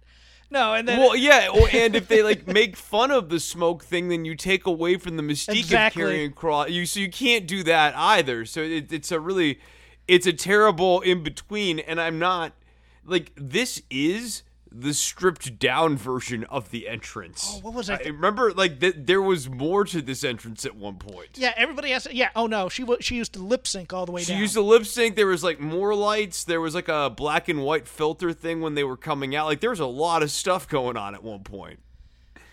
No, and then Well, yeah, well, [laughs] and if they like make fun of the smoke thing, then you take away from the mystique Exactly. of Karrion Cross. You so you can't do that either. So it, it's a really, it's a terrible in between. And I'm not like this is the stripped down version of the entrance. Oh, what was I I remember like th- there was more to this entrance at one point. yeah, everybody has. Yeah. Oh no, she wa- she used to lip sync all the way She down. used to lip sync. There was like more lights. There was like a black and white filter thing when they were coming out. Like there was a lot of stuff going on at one point.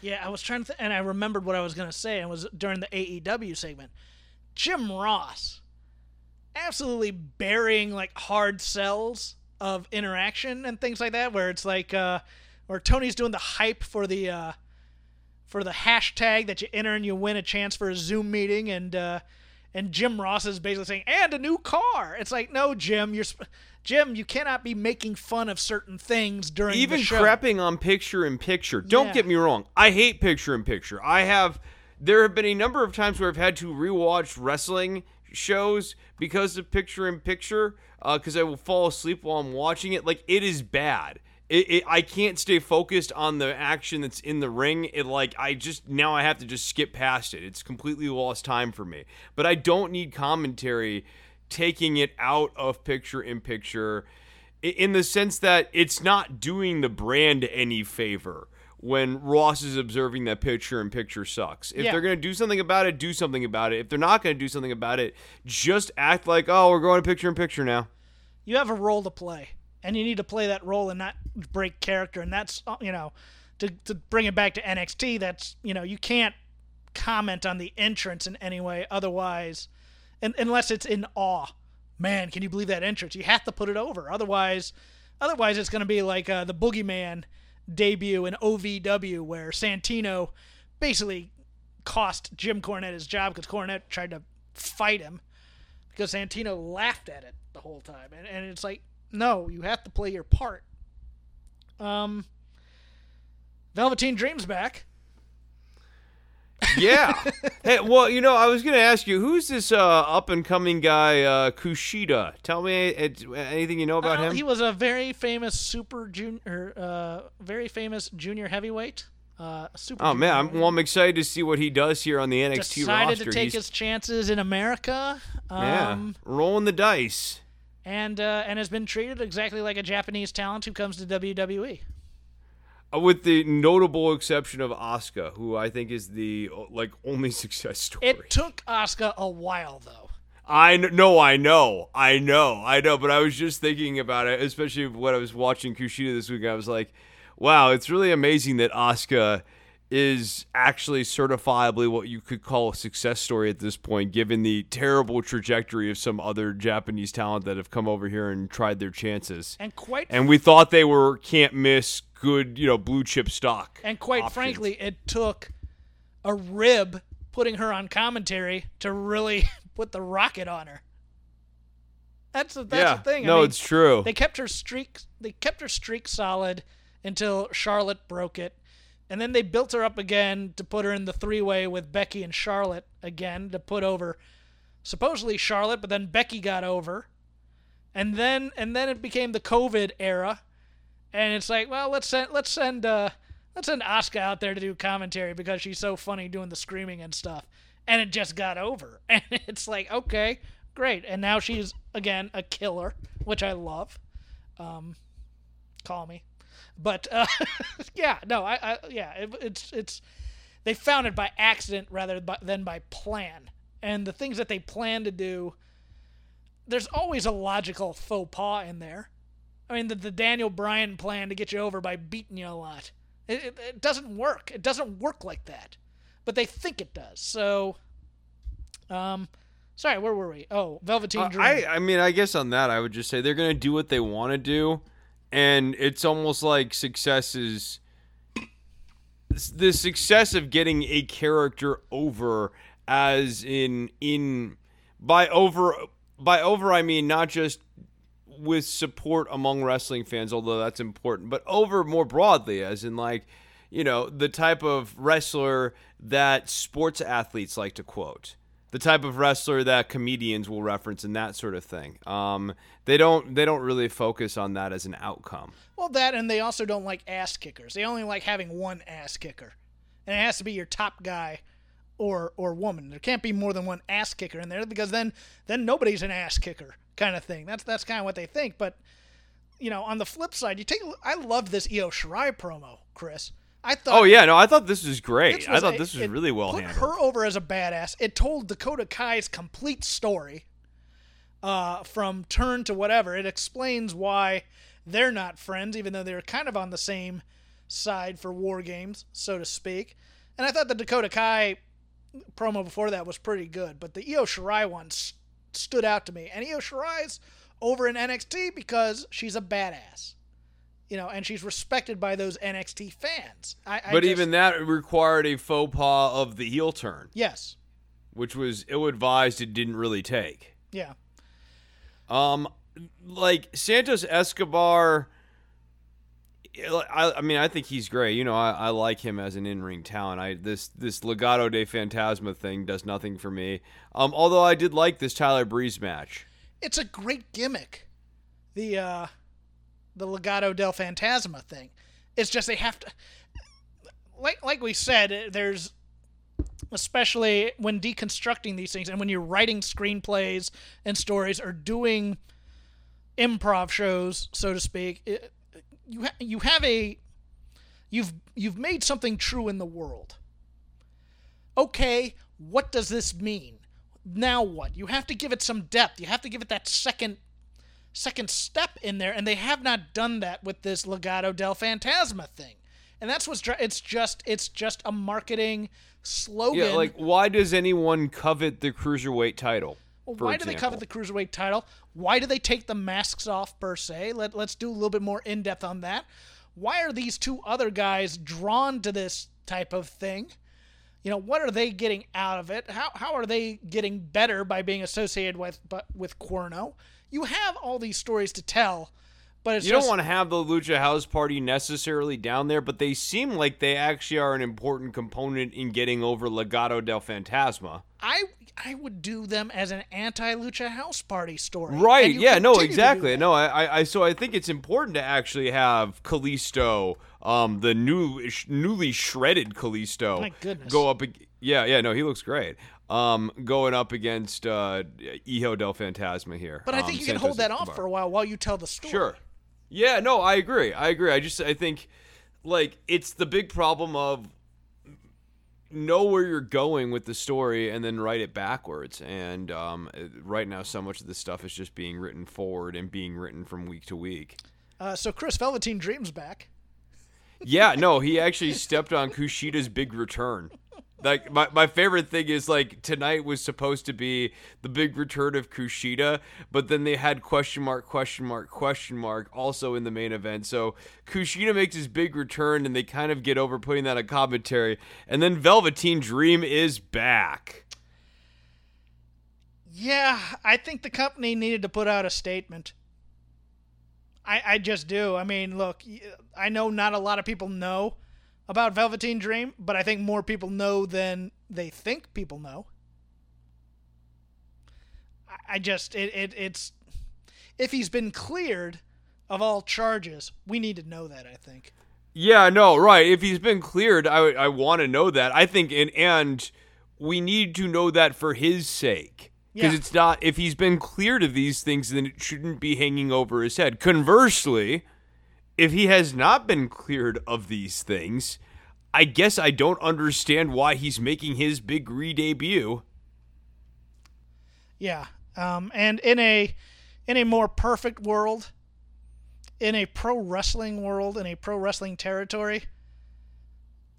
Yeah, I was trying to, th- and I remembered what I was going to say, and it was during the AEW segment. Jim Ross, absolutely burying like hard sells of interaction and things like that, where it's like, uh, where Tony's doing the hype for the, uh, for the hashtag that you enter and you win a chance for a Zoom meeting, and uh, and Jim Ross is basically saying, and a new car. It's like, no, Jim, you're. Sp- Jim, you cannot be making fun of certain things during even the show. crapping on picture in picture. Don't Yeah. get me wrong. I hate picture in picture. I have there have been a number of times where I've had to rewatch wrestling shows because of picture in picture uh, because I will fall asleep while I'm watching it. Like it is bad. It, it, I can't stay focused on the action that's in the ring. It like I just now I have to just skip past it. It's completely lost time for me. But I don't need commentary taking it out of picture in picture in the sense that it's not doing the brand any favor when Ross is observing that picture and picture sucks. If Yeah. they're going to do something about it, do something about it. If they're not going to do something about it, just act like, "Oh, we're going to picture in picture now." you have a role to play and you need to play that role and not break character and that's uh, you know to to bring it back to NXT, that's you know you can't comment on the entrance in any way, otherwise, and, unless it's in awe. Man, can you believe that entrance? You have to put it over, otherwise, otherwise it's going to be like uh, the Boogeyman debut in OVW where Santino basically cost Jim Cornette his job because Cornette tried to fight him because Santino laughed at it the whole time, and, and it's like, no, you have to play your part. Um, Velveteen Dreams back. Yeah. hey, well, you know, I was going to ask you, who's this uh, up and coming guy, uh, Kushida? Tell me it, anything you know about Uh, him. He was a very famous super junior, uh, very famous junior heavyweight. Uh, super oh man, I'm, well, I'm excited to see what he does here on the NXT decided roster. to take He's- his chances in America. Um, yeah, rolling the dice. and uh, and has been treated exactly like a Japanese talent who comes to WWE. With the notable exception of Asuka, who I think is the like only [laughs] success story. It took Asuka a while though. I kn- no, I know, I know, I know, but I was just thinking about it, especially when I was watching Kushida this week. I was like, wow, it's really amazing that Asuka is actually certifiably what you could call a success story at this point, given the terrible trajectory of some other Japanese talent that have come over here and tried their chances. And quite And we thought they were can't miss good, you know, blue chip stock. And quite options. frankly, it took a rib putting her on commentary to really [laughs] put the rocket on her. That's the, that's yeah, the thing. I no, mean, it's true. They kept her streak. They kept her streak solid until Charlotte broke it, and then they built her up again to put her in the three-way with Becky and Charlotte again to put over supposedly Charlotte, but then Becky got over, and then and then it became the COVID era, and it's like, well, let's send let's send uh, let's send Asuka out there to do commentary because she's so funny doing the screaming and stuff, and it just got over, [laughs] and it's like, okay, great, and now she's again a killer, which I love. Um, call me, but uh, [laughs] yeah, no, I, I yeah, it, it's it's they found it by accident rather than by plan, and the things that they plan to do. There's always a logical faux pas in there. I mean, the, the Daniel Bryan plan to get you over by beating you a lot. It, it, it doesn't work. It doesn't work like that. But they think it does. So, um, sorry, where were we? Oh, Velveteen Uh, Dream. I, I mean, I guess on that, I would just say they're going to do what they want to do. And it's almost like success is the success of getting a character over as in in by over by over I mean not just with support among wrestling fans although that's important but over more broadly as in like you know the type of wrestler that sports athletes like to quote the type of wrestler that comedians will reference and that sort of thing um, they don't they don't really focus on that as an outcome Well, that and they also don't like ass kickers. They only like having one ass kicker, and it has to be your top guy, or or woman. There can't be more than one ass kicker in there because then then nobody's an ass kicker kind of thing. That's that's kind of what they think. But you know, on the flip side, you take. I love this Io Shirai promo, Chris. I thought. oh yeah no i thought this was great this i thought a- this was really well put handled her over as a badass. It told Dakota Kai's complete story, uh, from turn to whatever. It explains why they're not friends, even though they're kind of on the same side for war games, so to speak. And I thought the Dakota Kai promo before that was pretty good, but the Io Shirai one s- stood out to me. And Io Shirai's over in NXT because she's a badass. You know, and she's respected by those NXT fans. I, I but just- even that required a faux pas of the heel turn yes, which was ill advised it didn't really take yeah. Um, like Santos Escobar. I, I mean, I think he's great. You know, I, I like him as an in-ring talent. I this this Legado del Fantasma thing does nothing for me. Um, although I did like this Tyler Breeze match. it's a great gimmick. The uh the Legado del Fantasma thing. It's just they have to like like we said, there's especially when deconstructing these things and when you're writing screenplays and stories or doing improv shows, so to speak, it, you ha- you have a you've you've made something true in the world. Okay, what does this mean? Now what? You have to give it some depth. You have to give it that second second step in there and they have not done that with this Legado del Fantasma thing. and that's what's dri- it's just it's just a marketing slogan. Yeah, like why does anyone covet the cruiserweight title? Well, why do they covet the cruiserweight title? Why do they take the masks off per se? Let Let's do a little bit more in depth on that. Why are these two other guys drawn to this type of thing? You know, what are they getting out of it? How how are they getting better by being associated with but with Corno? You have all these stories to tell, but it's You just don't want to have the Lucha House Party necessarily down there, but they seem like they actually are an important component in getting over Legado del Fantasma. I I would do them as an anti Lucha House Party story. Right? Yeah. No. continue to do Exactly. No. I, I. I. So I think it's important to actually have Kalisto, um, the new, sh- newly shredded Kalisto, My goodness. go up. Yeah. Yeah. No. He looks great. Um, going up against uh, Hijo del Fantasma here. But I um, think you can Santos hold that off for a while while you tell the story. Sure. Yeah, no, I agree. I agree. I just I think like it's the big problem of know where you're going with the story and then write it backwards. And um, right now, so much of this stuff is just being written forward and being written from week to week. Uh, so Chris Velveteen Dreams back. Yeah, no, he actually stepped on Kushida's big return. Like my, my favorite thing is like tonight was supposed to be the big return of Kushida, but then they had question mark question mark question mark also in the main event. So Kushida makes his big return and they kind of get over putting that on commentary, and then Velveteen Dream is back. Yeah, I think the company needed to put out a statement. I, I just do. I mean, look, I know not a lot of people know about Velveteen Dream, but I think more people know than they think people know. I, just, it, it, it's, if he's been cleared of all charges, we need to know that, I think. Yeah, no, right. If he's been cleared, I I want to know that. I think and and we need to know that for his sake. Because Yeah. it's not if he's been cleared of these things, then it shouldn't be hanging over his head. Conversely, if he has not been cleared of these things, I guess I don't understand why he's making his big re-debut. Yeah. Um, and in a in a more perfect world, in a pro wrestling world, in a pro wrestling territory,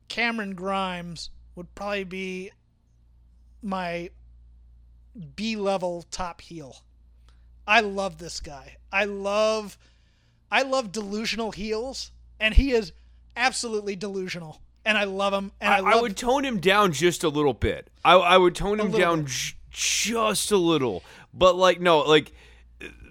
Cameron Grimes would probably be my B level top heel. I love this guy. I love I love delusional heels, and he is absolutely delusional. And I love him. And I, I, I would tone him down just a little bit. I, I would tone him down j- just a little. But like no, like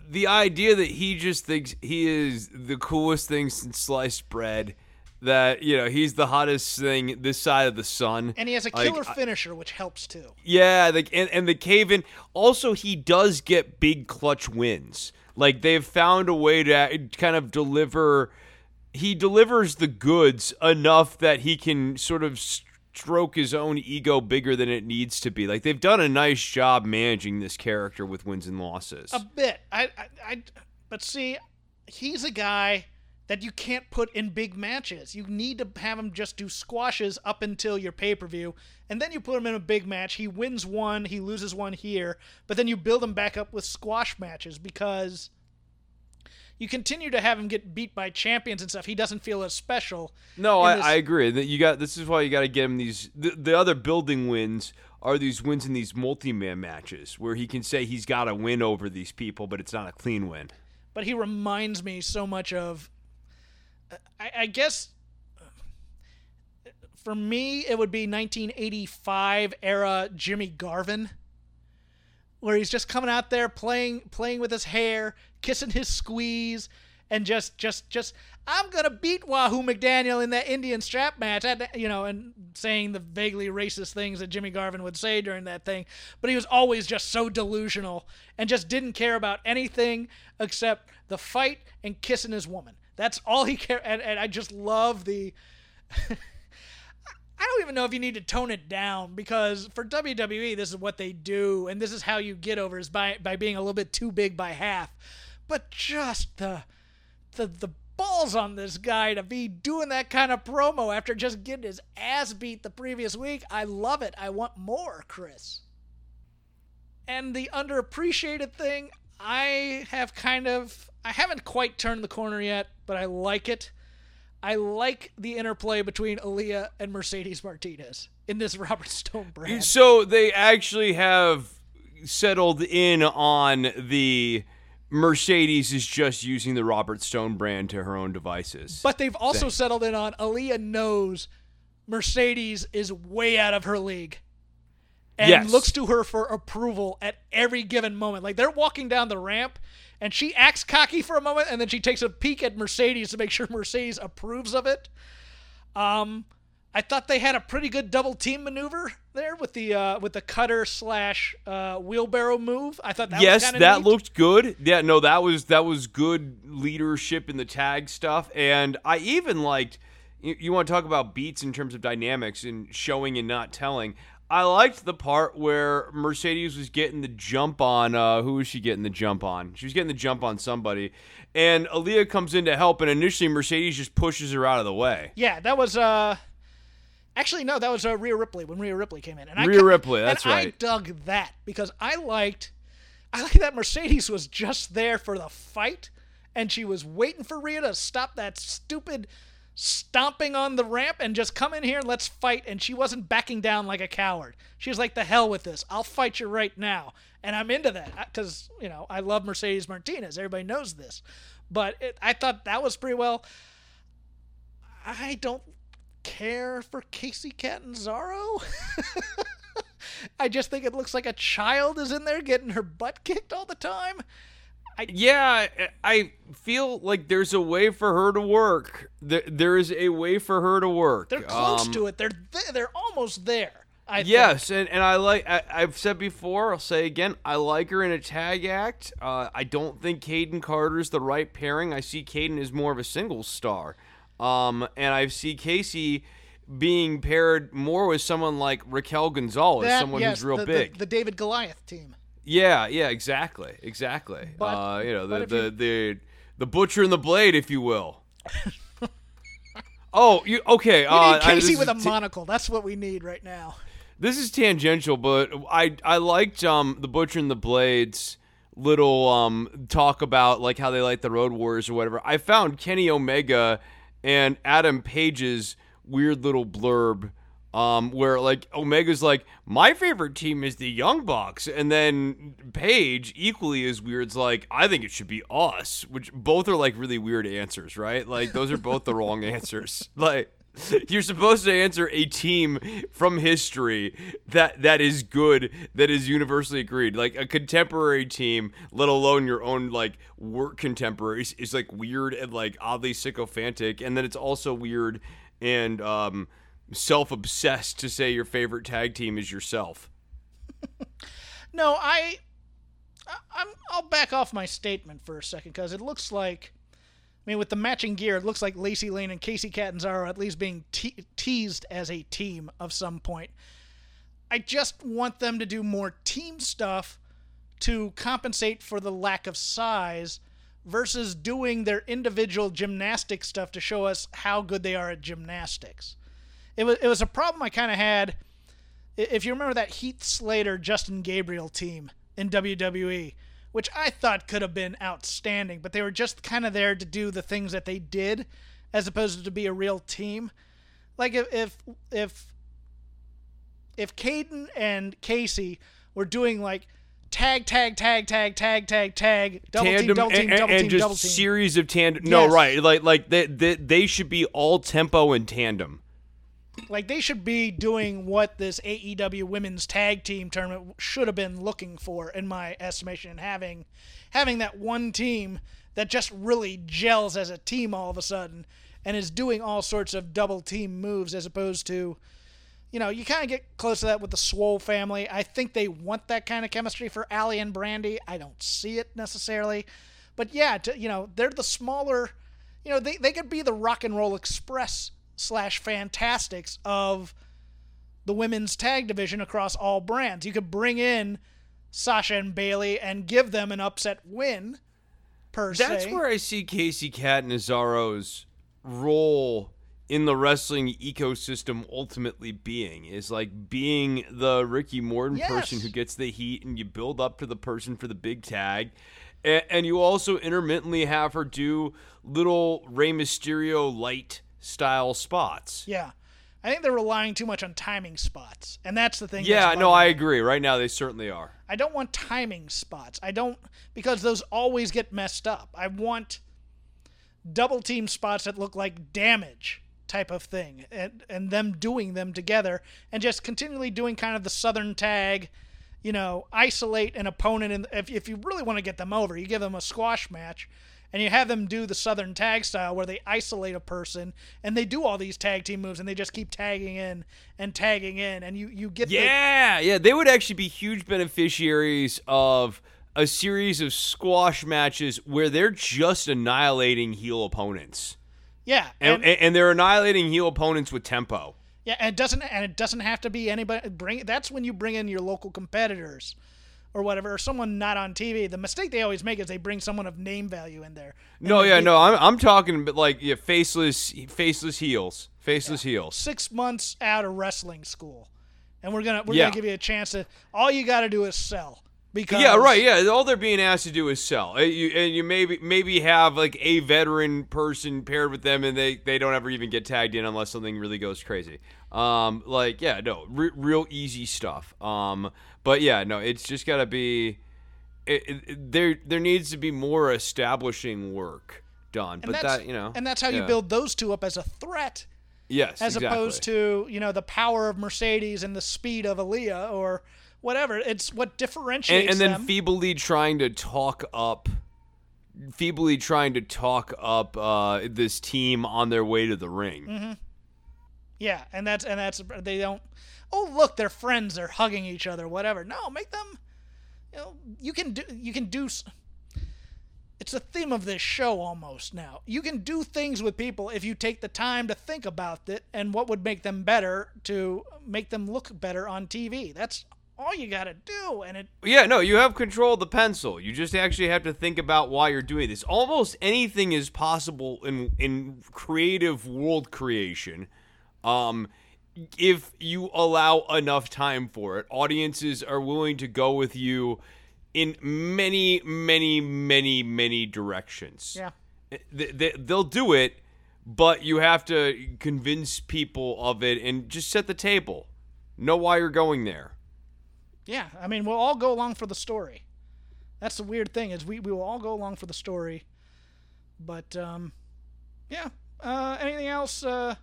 the idea that he just thinks he is the coolest thing since sliced bread. That you know he's the hottest thing this side of the sun. and he has a killer I- finisher, which helps too. yeah, like and, and the cave in. Also, he does get big clutch wins. Like they've found a way to kind of deliver. He delivers the goods enough that he can sort of stroke his own ego bigger than it needs to be. Like they've done a nice job managing this character with wins and losses. A bit. I, I, I, but see, he's a guy that you can't put in big matches. You need to have him just do squashes up until your pay per view, and then you put him in a big match. He wins one, he loses one here, but then you build him back up with squash matches because you continue to have him get beat by champions and stuff. He doesn't feel as special. No, I, I agree that you got. This is why you got to get him these. The, the other building wins are these wins in these multi-man matches where he can say he's got a win over these people, but it's not a clean win. but he reminds me so much of I, I guess for me it would be 1985 era Jimmy Garvin where he's just coming out there playing playing with his hair kissing his squeeze and just just just I'm gonna beat Wahoo McDaniel in that Indian strap match, you know, and saying the vaguely racist things that Jimmy Garvin would say during that thing. But he was always just so delusional and just didn't care about anything except the fight and kissing his woman. That's all he cared. And, and I just love the. [laughs] I don't even know if you need to tone it down because for WWE, this is what they do, and this is how you get over is by by being a little bit too big by half. But just the the the balls on this guy to be doing that kind of promo after just getting his ass beat the previous week. I love it. I want more, Chris. And the underappreciated thing, I have kind of I haven't quite turned the corner yet, but I like it. I like the interplay between Aliyah and Mercedes Martinez in this [laughs] Robert Stone brand. So they actually have settled in on the Mercedes is just using the Robert Stone brand to her own devices. But they've also settled in on Aliyah knows Mercedes is way out of her league and Yes. looks to her for approval at every given moment. Like they're walking down the ramp and she acts cocky for a moment and then she takes a peek at Mercedes to make sure [laughs] Mercedes approves of it. Um I thought they had a pretty good double team maneuver there with the uh, with the cutter slash uh, wheelbarrow move. I thought that was yes, that neat. looked good. Yeah, no, that was that was good leadership in the tag stuff, and I even liked. You, you want to talk about beats in terms of dynamics and showing and not telling. I liked the part where Mercedes was getting the jump on. Uh, who was she getting the jump on? She was getting the jump on somebody, and Aliyah comes in to help, and initially Mercedes just pushes her out of the way. Yeah, that was uh actually no, that was uh, Rhea Ripley when Rhea Ripley came in. And I Rhea ca- Ripley, that's I dug that because I liked I liked that Mercedes was just there for the fight and she was waiting for Rhea to stop that stupid stomping on the ramp and just come in here and let's fight and she wasn't backing down like a coward. She was like the hell with this. I'll fight you right now. And I'm into that uh, cuz you know, I love Mercedes Martinez. Everybody knows this. But it, I thought that was pretty well I don't care for Kacy Catanzaro. [laughs] I just think it looks like a child is in there getting her butt kicked all the time. Yeah, I- I feel like there's a way for her to work. There, there is a way for her to work. They're close Um, to it. They're th- they're almost there. I think. Yes, and, and I like. I, I've said before. I'll say again. I like her in a tag act. Uh, I don't think Kayden Carter's the right pairing. I see Kayden as more of a single star, um, and I see Kacy being paired more with someone like Raquel Gonzalez, That- someone yes, who's real the, the- big. The, David Goliath team. Yeah, yeah, exactly, exactly. But- uh, you know, the the, you- the the butcher and the blade, if you will. [laughs] oh, you okay? We uh, need Kacy this with a monocle. That's what we need right now. This is tangential, but I I liked um the Butcher and the Blades little um talk about like how they like the Road wars or whatever. I found Kenny Omega and Adam Page's weird little blurb um where like Omega's like my favorite team is the Young Bucks and then Page equally as weird's like I think it should be us, which both are like really weird answers, right? Like those are both the wrong [laughs] answers. Like you're supposed to answer a team from history that that is good, that is universally agreed. Like a contemporary team, let alone your own like work contemporaries, is like weird and like oddly sycophantic, and then it's also weird and um, self-obsessed to say your favorite tag team is yourself. [laughs] No, I, I I'm I'll back off my statement for a second because it looks like, I mean, with the matching gear, it looks like Lacey Lane and Kacy Catanzaro at least being te- teased as a team of some point. I just want them to do more team stuff to compensate for the lack of size versus doing their individual gymnastic stuff to show us how good they are at gymnastics. It was it was a problem I kind of had if you remember that Heath Slater Justin Gabriel team in WWE, which I thought could have been outstanding, but they were just kind of there to do the things that they did as opposed to be a real team. Like if if if, if Kayden and Kacy were doing like tag tag tag tag tag tag tag double team double team and, double and team just double team series of tandem. No, right? Like like they, they they should be all tempo and tandem. Like they should be doing what this AEW women's tag team tournament should have been looking for, in my estimation, and having having that one team that just really gels as a team all of a sudden and is doing all sorts of double team moves as opposed to you know, you kind of get close to that with the Swole family. I think they want that kind of chemistry for Allie and Brandi. I don't see it necessarily. But yeah, to, you know, they're the smaller, you know, they, they could be the rock and roll express slash fantastics of the women's tag division across all brands. You could bring in Sasha and Bayley and give them an upset win, per se. That's se. where I see Kacy Catanzaro's role in the wrestling ecosystem ultimately being is like being the Ricky Morton person who gets the heat and you build up to the person for the big tag. And, and you also intermittently have her do little Rey Mysterio light style spots. Yeah. I think they're relying too much on timing spots. And that's the thing. Yeah, no, I agree. Right now, they certainly are. I don't want timing spots. I don't because those always get messed up. I want double team spots that look like damage type of thing and and them doing them together and just continually doing kind of the southern tag, you know, isolate an opponent and if if you really want to get them over, you give them a squash match and you have them do the southern tag style where they isolate a person and they do all these tag team moves and they just keep tagging in and tagging in and you you get the, Yeah, yeah, they would actually be huge beneficiaries of a series of squash matches where they're just annihilating heel opponents. yeah And, and, and they're annihilating heel opponents with tempo. Yeah, and it doesn't and it doesn't have to be anybody bring that's when you bring in your local competitors or whatever or someone not on TV. The mistake they always make is they bring someone of name value in there. And No, yeah, get no, I'm, I'm talking about like yeah, faceless faceless heels. Faceless heels. 6 months out of wrestling school. And we're going to we're Yeah. to give you a chance to all you got to do is sell. Because Yeah, right. Yeah, all they're being asked to do is sell. Uh, You, and you maybe maybe have like a veteran person paired with them, and they they don't ever even get tagged in unless something really goes crazy. Um, like yeah, no, re- real easy stuff. Um, but yeah, no, it's just got to be. It, it, there there needs to be more establishing work done. and but that you know, and that's how you build those two up as a threat yes, as exactly. opposed to, you know, the power of Mercedes and the speed of Aliyah or whatever. It's what differentiates and, and then them. feebly trying to talk up feebly trying to talk up uh, this team on their way to the ring Mm-hmm. Yeah, and that's and that's they don't. Oh, look, they're friends. They're hugging each other. Whatever. No, make them. You know, you can do. You can do. It's the theme of this show almost now. You can do things with people if you take the time to think about it and what would make them better to make them look better on TV. That's all you got to do, and it. yeah no you have control of the pencil you just actually have to think about why you're doing this almost anything is possible in in creative world creation um if you allow enough time for it audiences are willing to go with you in many many many many directions Yeah. they, they, they'll do it, but you have to convince people of it and just set the table. Know why you're going there. Yeah, I mean, we'll all go along for the story. That's the weird thing is we, we will all go along for the story. But um, yeah. Uh, anything else uh,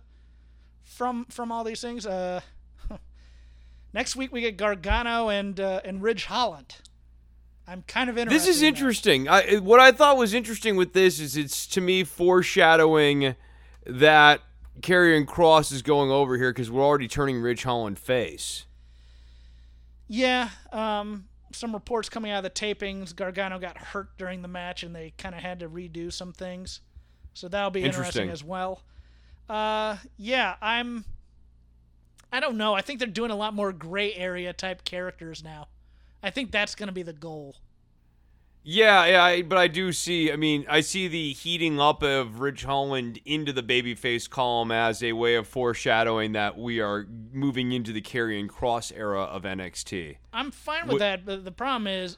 from from all these things? Uh, [laughs] next week we get Gargano and uh, and Ridge Holland. I'm kind of interested. This is in interesting. I, what I thought was interesting with this is it's to me foreshadowing that Karrion Cross is going over here because we're already turning Ridge Holland face. Yeah. Um, some reports coming out of the tapings. Gargano got hurt during the match, and they kind of had to redo some things. So that'll be interesting, Interesting. as well. Uh, yeah, I'm. I don't know. I think they're doing a lot more gray area type characters now. I think that's going to be the goal. Yeah, yeah, I, but I do see. I mean, I see the heating up of Ridge Holland into the babyface column as a way of foreshadowing that we are moving into the Karrion Cross era of NXT. I'm fine with Wh- that, but the problem is,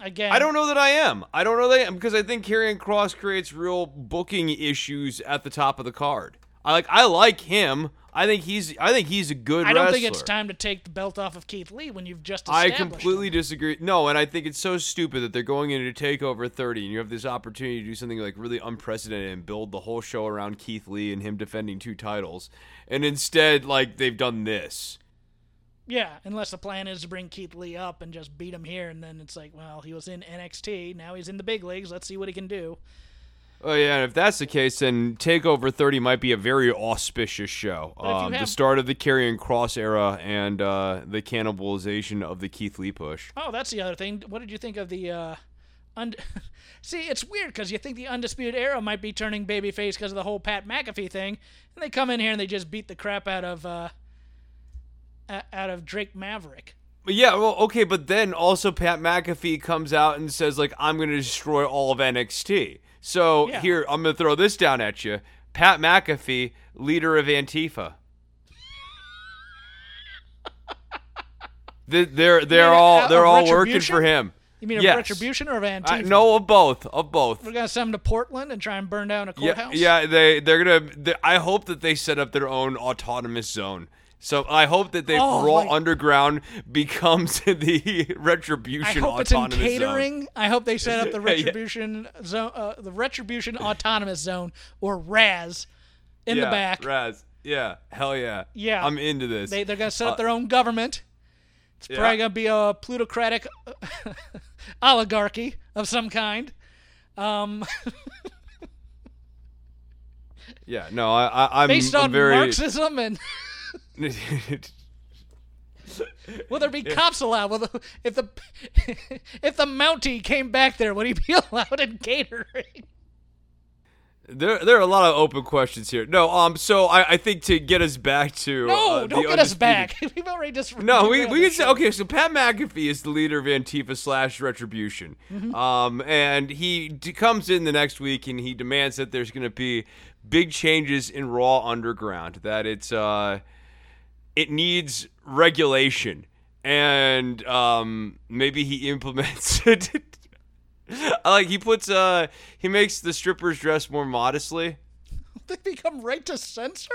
again, I don't know that I am. I don't know that I am because I think Karrion Cross creates real booking issues at the top of the card. I like. I like him. I think he's. I think he's a good. I don't wrestler. think it's time to take the belt off of Keith Lee when you've just I completely him. disagree. No, and I think it's so stupid that they're going into Takeover 30, and you have this opportunity to do something like really unprecedented and build the whole show around Keith Lee and him defending two titles, and instead, like they've done this. Yeah, unless the plan is to bring Keith Lee up and just beat him here, and then it's like, well, he was in NXT, now he's in the big leagues. Let's see what he can do. Oh yeah, and if that's the case, then Takeover 30 might be a very auspicious show. Um, the start of the Karrion Cross era and uh, the cannibalization of the Keith Lee push. Oh, that's the other thing. What did you think of the? uh und- [laughs] See, it's weird because you think the Undisputed Era might be turning babyface because of the whole Pat McAfee thing, and they come in here and they just beat the crap out of uh out of Drake Maverick. Yeah, well, okay, but then also Pat McAfee comes out and says like, "I'm going to destroy all of NXT." So Yeah. here, I'm going to throw this down at you. Pat McAfee, leader of Antifa. They- They're they're Yeah, all they're all working for him. You mean of Yes. retribution or of Antifa? I, no, of both, of both. We're gonna send them to Portland and try and burn down a Yeah, courthouse. yeah. They they're gonna. They, I hope that they set up their own autonomous zone. So I hope that they Oh, Raw like- Underground [laughs] becomes the [laughs] retribution. I hope it's in autonomous zone. catering. I hope they set up the [laughs] Yeah. retribution zone, uh, the retribution autonomous zone, or Raz in yeah, the back. Raz. Yeah, hell yeah. Yeah. I'm into this. They they're gonna set up Uh, their own government. It's probably gonna be a plutocratic oligarchy of some kind. Um, yeah, no, I, I I'm, based on very. Marxism and [laughs] will there be cops allowed? Will the, if the [laughs] if the Mountie came back there, would he be [laughs] allowed in catering? There, there are a lot of open questions here. No, um, so I, I think to get us back to No, uh, don't get us back. We've already just No, we, we can say okay. So Pat McAfee is the leader of Antifa slash Retribution, Mm-hmm. um, and he d- comes in the next week and he demands that there's going to be big changes in Raw Underground. That it's uh, it needs regulation, and um, maybe he implements [laughs] it. Like he puts uh he makes the strippers dress more modestly. [laughs] They become right to censor.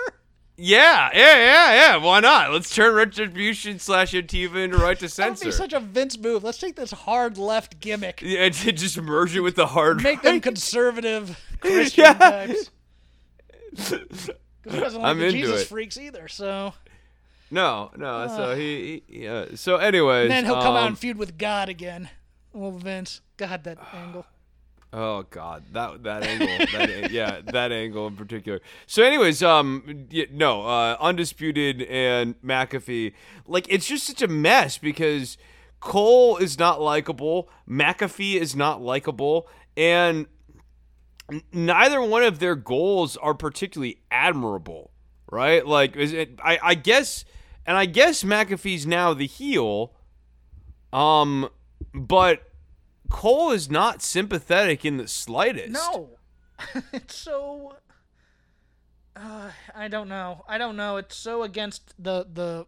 Yeah, yeah, yeah, yeah. Why not? Let's turn retribution slash Antifa into right to censor. That would be such a Vince move. Let's take this hard left gimmick, yeah, and just merge it with the hard make them conservative [laughs] Christian Yeah. types. 'Cause he doesn't like I'm the into Jesus it. freaks either. So No, no. So he, he yeah. So anyways, and then he'll come out um, and feud with God again. Well, Vince, God, that angle. Oh God, that that angle, that [laughs] yeah, that angle in particular. So, anyways, um, yeah, no, uh, undisputed and McAfee, like it's just such a mess because Cole is not likable, McAfee is not likable, and neither one of their goals are particularly admirable, right? Like, is it? I, I guess, and I guess McAfee's now the heel, um, but. Cole is not sympathetic in the slightest. No, [laughs] it's so. Uh, I don't know. I don't know. It's so against the the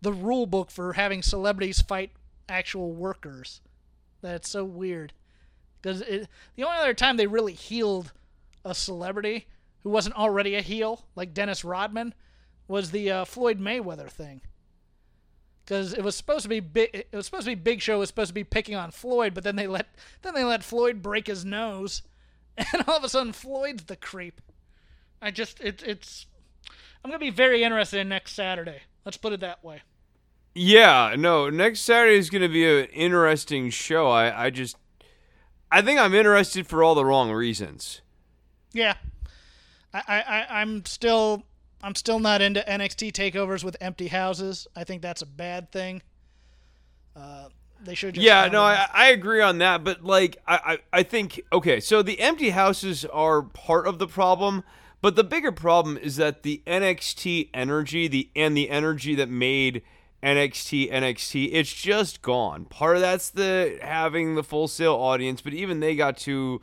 the rule book for having celebrities fight actual workers that it's so weird. Because the only other time they really healed a celebrity who wasn't already a heel, like Dennis Rodman, was the uh, Floyd Mayweather thing. Because it was supposed to be big, it was supposed to be Big Show was supposed to be picking on Floyd, but then they let then they let Floyd break his nose, [laughs] and all of a sudden Floyd's the creep. I just it, it's I'm gonna be very interested in next Saturday. Let's put it that way. Yeah, no. Next Saturday is going to be an interesting show. I, I just, I think I'm interested for all the wrong reasons. Yeah, I, I, I I'm still I'm still not into NXT takeovers with empty houses. I think that's a bad thing. Uh, they should just yeah, no, I, I agree on that. But like, I, I, I think okay. So the empty houses are part of the problem, but the bigger problem is that the NXT energy, the and the energy that made NXT NXT, it's just gone. Part of that's the having the Full Sail audience, but even they got to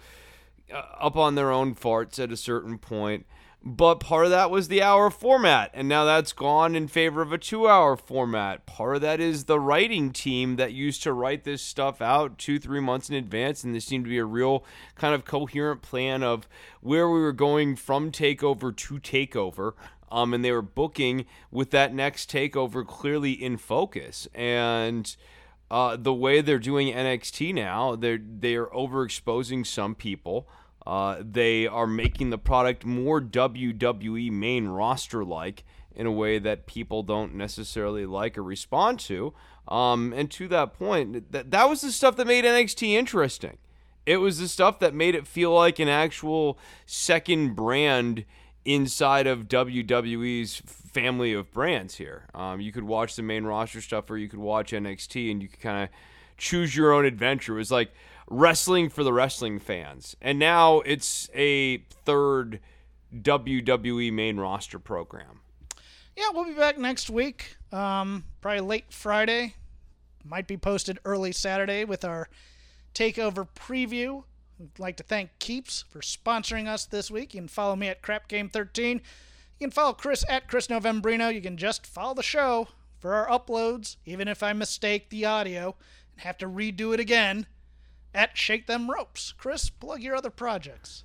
uh, up on their own farts at a certain point. But part of that was the hour format, and now that's gone in favor of a two hour format. Part of that is the writing team that used to write this stuff out two, three months in advance, and this seemed to be a real kind of coherent plan of where we were going from takeover to takeover. Um, and they were booking with that next takeover clearly in focus. And uh, the way they're doing NXT now, they're they are overexposing some people. Uh, they are making the product more WWE main roster like in a way that people don't necessarily like or respond to. Um, and to that point, that that was the stuff that made NXT interesting. It was the stuff that made it feel like an actual second brand inside of WWE's family of brands here. Um, you could watch the main roster stuff, or you could watch NXT, and you could kind of choose your own adventure. It was like wrestling for the wrestling fans, and now it's a third WWE main roster program. Yeah, we'll be back next week. Um, probably late Friday. Might be posted early Saturday with our takeover preview. I'd like to thank Keeps for sponsoring us this week. You can follow me at Crap Game 13. You can follow Chris at Chris Novembrino. You can just follow the show for our uploads, even if I mistake the audio. And have to redo it again at Shake Them Ropes. Chris, plug your other projects.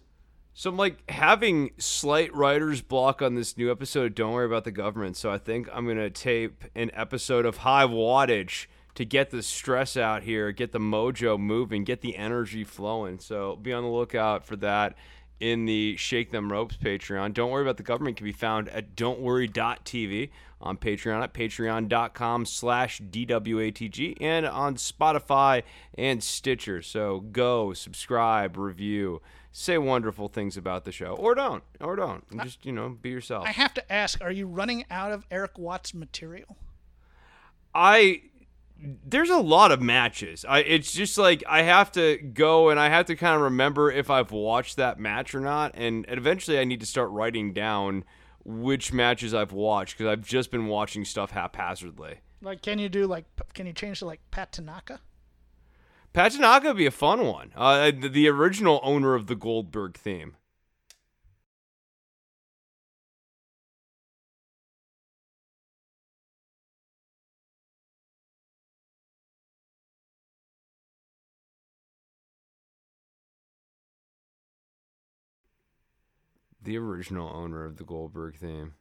So I'm like having slight writer's block on this new episode. Don't worry about the government. So I think I'm gonna tape an episode of High Wattage to get the stress out here, get the mojo moving, get the energy flowing. So be on the lookout for that in the Shake Them Ropes Patreon. Don't worry about the government can be found at don'tworry.tv on Patreon at patreon.com slash DWATG and on Spotify and Stitcher. So go, subscribe, review, say wonderful things about the show. Or don't. Or don't. And just, you know, be yourself. I have to ask, are you running out of Erik Watts material? I there's a lot of matches. I it's just like I have to go and I have to kind of remember if I've watched that match or not, and, eventually I need to start writing down which matches I've watched because I've just been watching stuff haphazardly. Like, can you do like, can you change to like Pat Tanaka? Pat Tanaka would be a fun one. Uh, the, the original owner of the Goldberg theme. The original owner of the Goldberg theme.